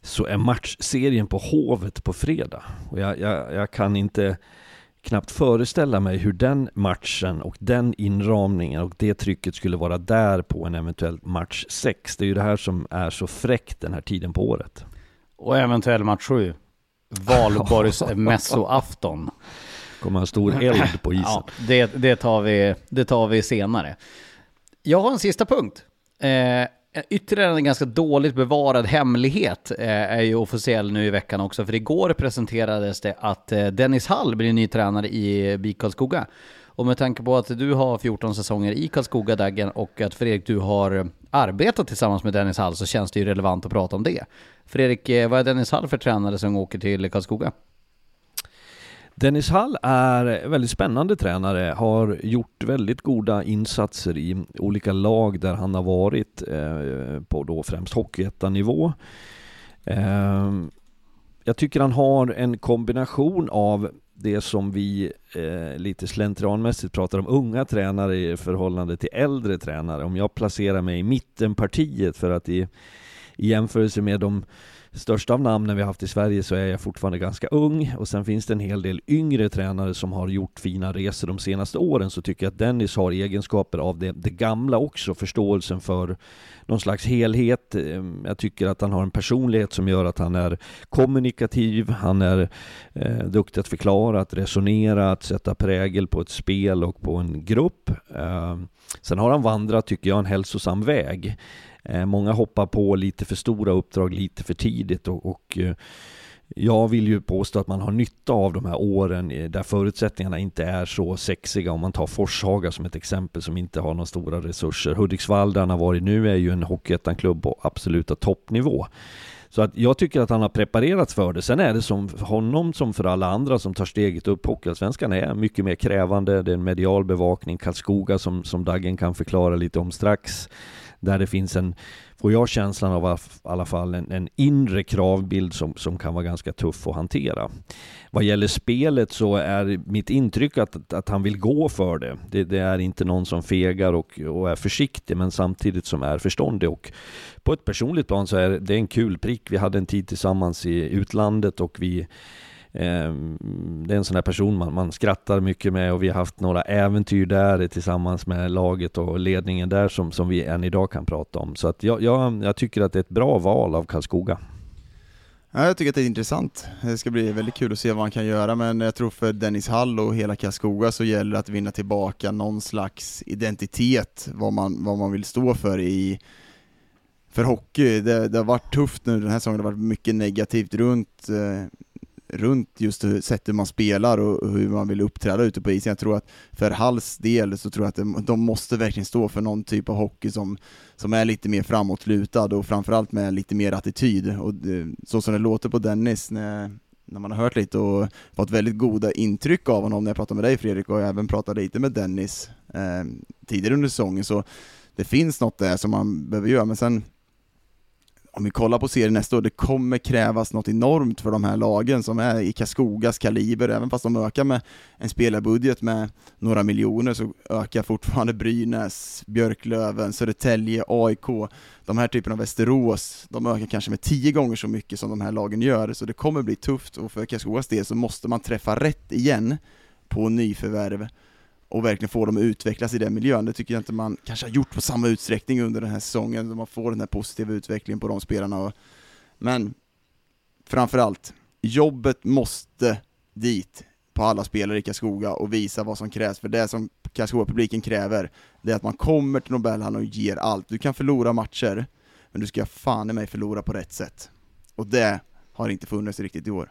så är matchserien på Hovet på fredag. Och jag, jag, jag kan inte knappt föreställa mig hur den matchen och den inramningen och det trycket skulle vara där på en eventuell match 6. Det är ju det här som är så fräckt den här tiden på året. Och eventuell match 7. Valborgs mässoafton. Kommer en stor eld på isen. Ja, det, det, tar vi, det tar vi senare. Jag har en sista punkt. Eh, ytterligare en ganska dåligt bevarad hemlighet eh, är ju officiell nu i veckan också, för igår presenterades det att eh, Dennis Hall blir ny tränare i BIK Karlskoga. Och med tanke på att du har 14 säsonger i Karlskoga Daggen och att Fredrik, du har arbetat tillsammans med Dennis Hall så känns det ju relevant att prata om det. Fredrik, eh, vad är Dennis Hall för tränare som åker till Karlskoga? Dennis Hall är väldigt spännande tränare, har gjort väldigt goda insatser i olika lag där han har varit eh, på då främst hockeyettanivå. Eh, jag tycker han har en kombination av det som vi eh, lite slentrianmässigt pratar om unga tränare i förhållande till äldre tränare. Om jag placerar mig i mittenpartiet för att i, i jämförelse med de största av namnen vi haft i Sverige så är jag fortfarande ganska ung och sen finns det en hel del yngre tränare som har gjort fina resor de senaste åren så tycker jag att Dennis har egenskaper av det, det gamla också, förståelsen för någon slags helhet. Ehm, jag tycker att han har en personlighet som gör att han är kommunikativ, han är eh, duktig att förklara, att resonera, att sätta prägel på ett spel och på en grupp. Eh, sen har han vandrat, tycker jag, en hälsosam väg. Eh, många hoppar på lite för stora uppdrag lite för tidigt och, och eh, jag vill ju påstå att man har nytta av de här åren eh, där förutsättningarna inte är så sexiga. Om man tar Forshaga som ett exempel som inte har några stora resurser. Hudiksvall där han har varit nu är ju en Hockeyettan-klubb på absoluta toppnivå. Så att jag tycker att han har preparerats för det. Sen är det som för honom som för alla andra som tar steget upp. Hockeyallsvenskan är mycket mer krävande. Det är en medial bevakning. Karlskoga som, som Daggen kan förklara lite om strax där det finns en, får jag känslan av i alla fall, en, en inre kravbild som, som kan vara ganska tuff att hantera. Vad gäller spelet så är mitt intryck att, att han vill gå för det. det. det. är inte någon som fegar och, och är försiktig men samtidigt som är förståndig och på ett personligt plan så är det en kul prick. Vi hade en tid tillsammans i utlandet och vi Ehm, det är en sån där person man, man skrattar mycket med och vi har haft några äventyr där tillsammans med laget och ledningen där som, som vi än idag kan prata om. Så att jag, jag, jag tycker att det är ett bra val av Karlskoga. Ja, jag tycker att det är intressant. Det ska bli väldigt kul att se vad han kan göra, men jag tror för Dennis Hall och hela Karlskoga så gäller det att vinna tillbaka någon slags identitet, vad man, vad man vill stå för i för hockey. Det, det har varit tufft nu den här säsongen, det har varit mycket negativt runt eh, runt just sättet man spelar och hur man vill uppträda ute på isen. Jag tror att för Halls del så tror jag att de, de måste verkligen stå för någon typ av hockey som, som är lite mer framåtlutad och framförallt med lite mer attityd. Och det, så som det låter på Dennis när, när man har hört lite och fått väldigt goda intryck av honom när jag pratade med dig Fredrik och jag även pratade lite med Dennis eh, tidigare under säsongen så det finns något där som man behöver göra men sen om vi kollar på serien nästa år, det kommer krävas något enormt för de här lagen som är i Karlskogas kaliber, även fast de ökar med en spelarbudget med några miljoner så ökar fortfarande Brynäs, Björklöven, Södertälje, AIK, de här typerna av Västerås, de ökar kanske med tio gånger så mycket som de här lagen gör, så det kommer bli tufft och för Karlskogas del så måste man träffa rätt igen på nyförvärv och verkligen få dem att utvecklas i den miljön. Det tycker jag inte man kanske har gjort på samma utsträckning under den här säsongen, man får den här positiva utvecklingen på de spelarna. Men framförallt, jobbet måste dit på alla spelare i Karlskoga och visa vad som krävs, för det som Karlskoga-publiken kräver, det är att man kommer till Nobelhallen och ger allt. Du kan förlora matcher, men du ska fan i mig förlora på rätt sätt. Och det har inte funnits riktigt i år.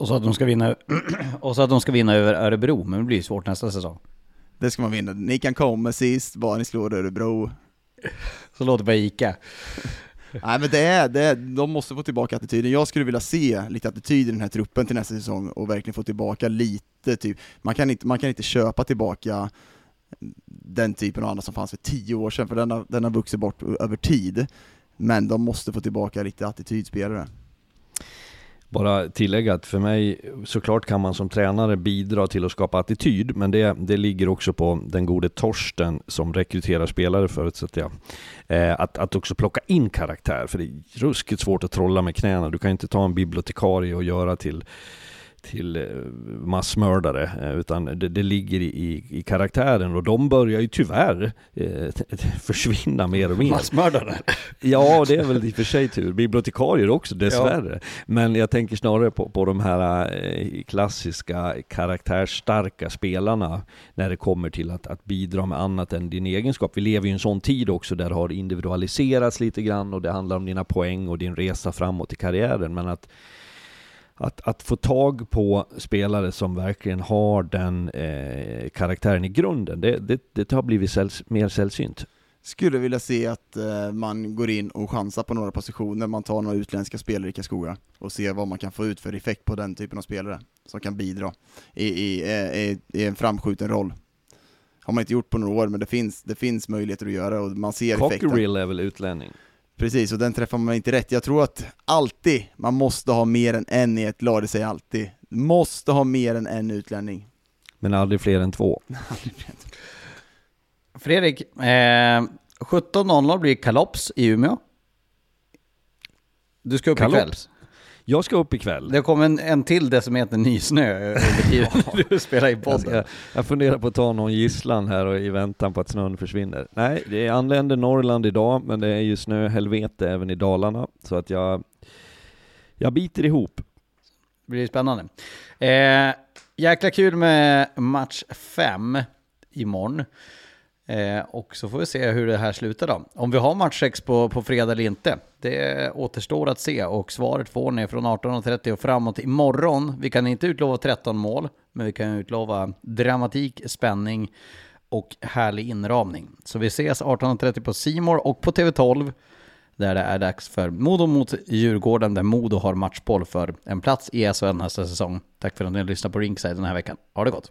Och så att de ska vinna, och så att de ska vinna över Örebro, men det blir svårt nästa säsong. Det ska man vinna. Ni kan komma sist, bara ni slår Örebro. Så låter det på Ica. Nej men det är, det är, de måste få tillbaka attityden. Jag skulle vilja se lite attityd i den här truppen till nästa säsong och verkligen få tillbaka lite, typ. Man kan inte, man kan inte köpa tillbaka den typen av andra som fanns för tio år sedan, för den har, den har vuxit bort över tid. Men de måste få tillbaka lite attitydspelare. Bara tillägga att för mig, såklart kan man som tränare bidra till att skapa attityd, men det, det ligger också på den gode Torsten som rekryterar spelare förutsätter jag. Eh, att, att också plocka in karaktär, för det är ruskigt svårt att trolla med knäna. Du kan inte ta en bibliotekarie och göra till till eh, massmördare, eh, utan det, det ligger i, i, karaktären och de börjar ju tyvärr eh, försvinna mer och mer. Massmördare? Ja, det är väl i och för sig tur. Bibliotekarier också dessvärre. Ja. Men jag tänker snarare på, på de här eh, klassiska karaktärsstarka spelarna när det kommer till att, att bidra med annat än din egenskap. Vi lever ju i en sån tid också där det har individualiserats lite grann och det handlar om dina poäng och din resa framåt i karriären. Men att att, att få tag på spelare som verkligen har den eh, karaktären i grunden, det, det, det har blivit säls, mer sällsynt. Skulle vilja se att eh, man går in och chansar på några positioner, man tar några utländska spelare i Karlskoga och ser vad man kan få ut för effekt på den typen av spelare som kan bidra i, i, eh, i, i en framskjuten roll. Har man inte gjort på några år, men det finns, det finns möjligheter att göra och man ser effekten. Cockerill är väl utlänning? Precis, och den träffar man inte rätt. Jag tror att alltid, man måste ha mer än en i ett lag, det säger alltid. Måste ha mer än en utlänning. Men aldrig fler än två. Fredrik, eh, 17.00 blir kalops i Umeå. Du ska upp Kalops. ikväll. Jag ska upp ikväll. Det kom en, en till decimeter nysnö under tiden du spelar i podden. Jag, jag funderar på att ta någon gisslan här och i väntan på att snön försvinner. Nej, det anländer Norrland idag, men det är ju snöhelvete även i Dalarna, så att jag, jag biter ihop. Det blir spännande. Eh, jäkla kul med match 5 imorgon. Eh, och så får vi se hur det här slutar då. Om vi har match 6 på, på fredag eller inte, det återstår att se och svaret får ni från 18.30 och framåt imorgon. Vi kan inte utlova 13 mål, men vi kan utlova dramatik, spänning och härlig inramning. Så vi ses 18.30 på Simor och på TV12 där det är dags för Modo mot Djurgården där Modo har matchboll för en plats i SHL nästa säsong. Tack för att ni har lyssnat på Ringside den här veckan. Ha det gott!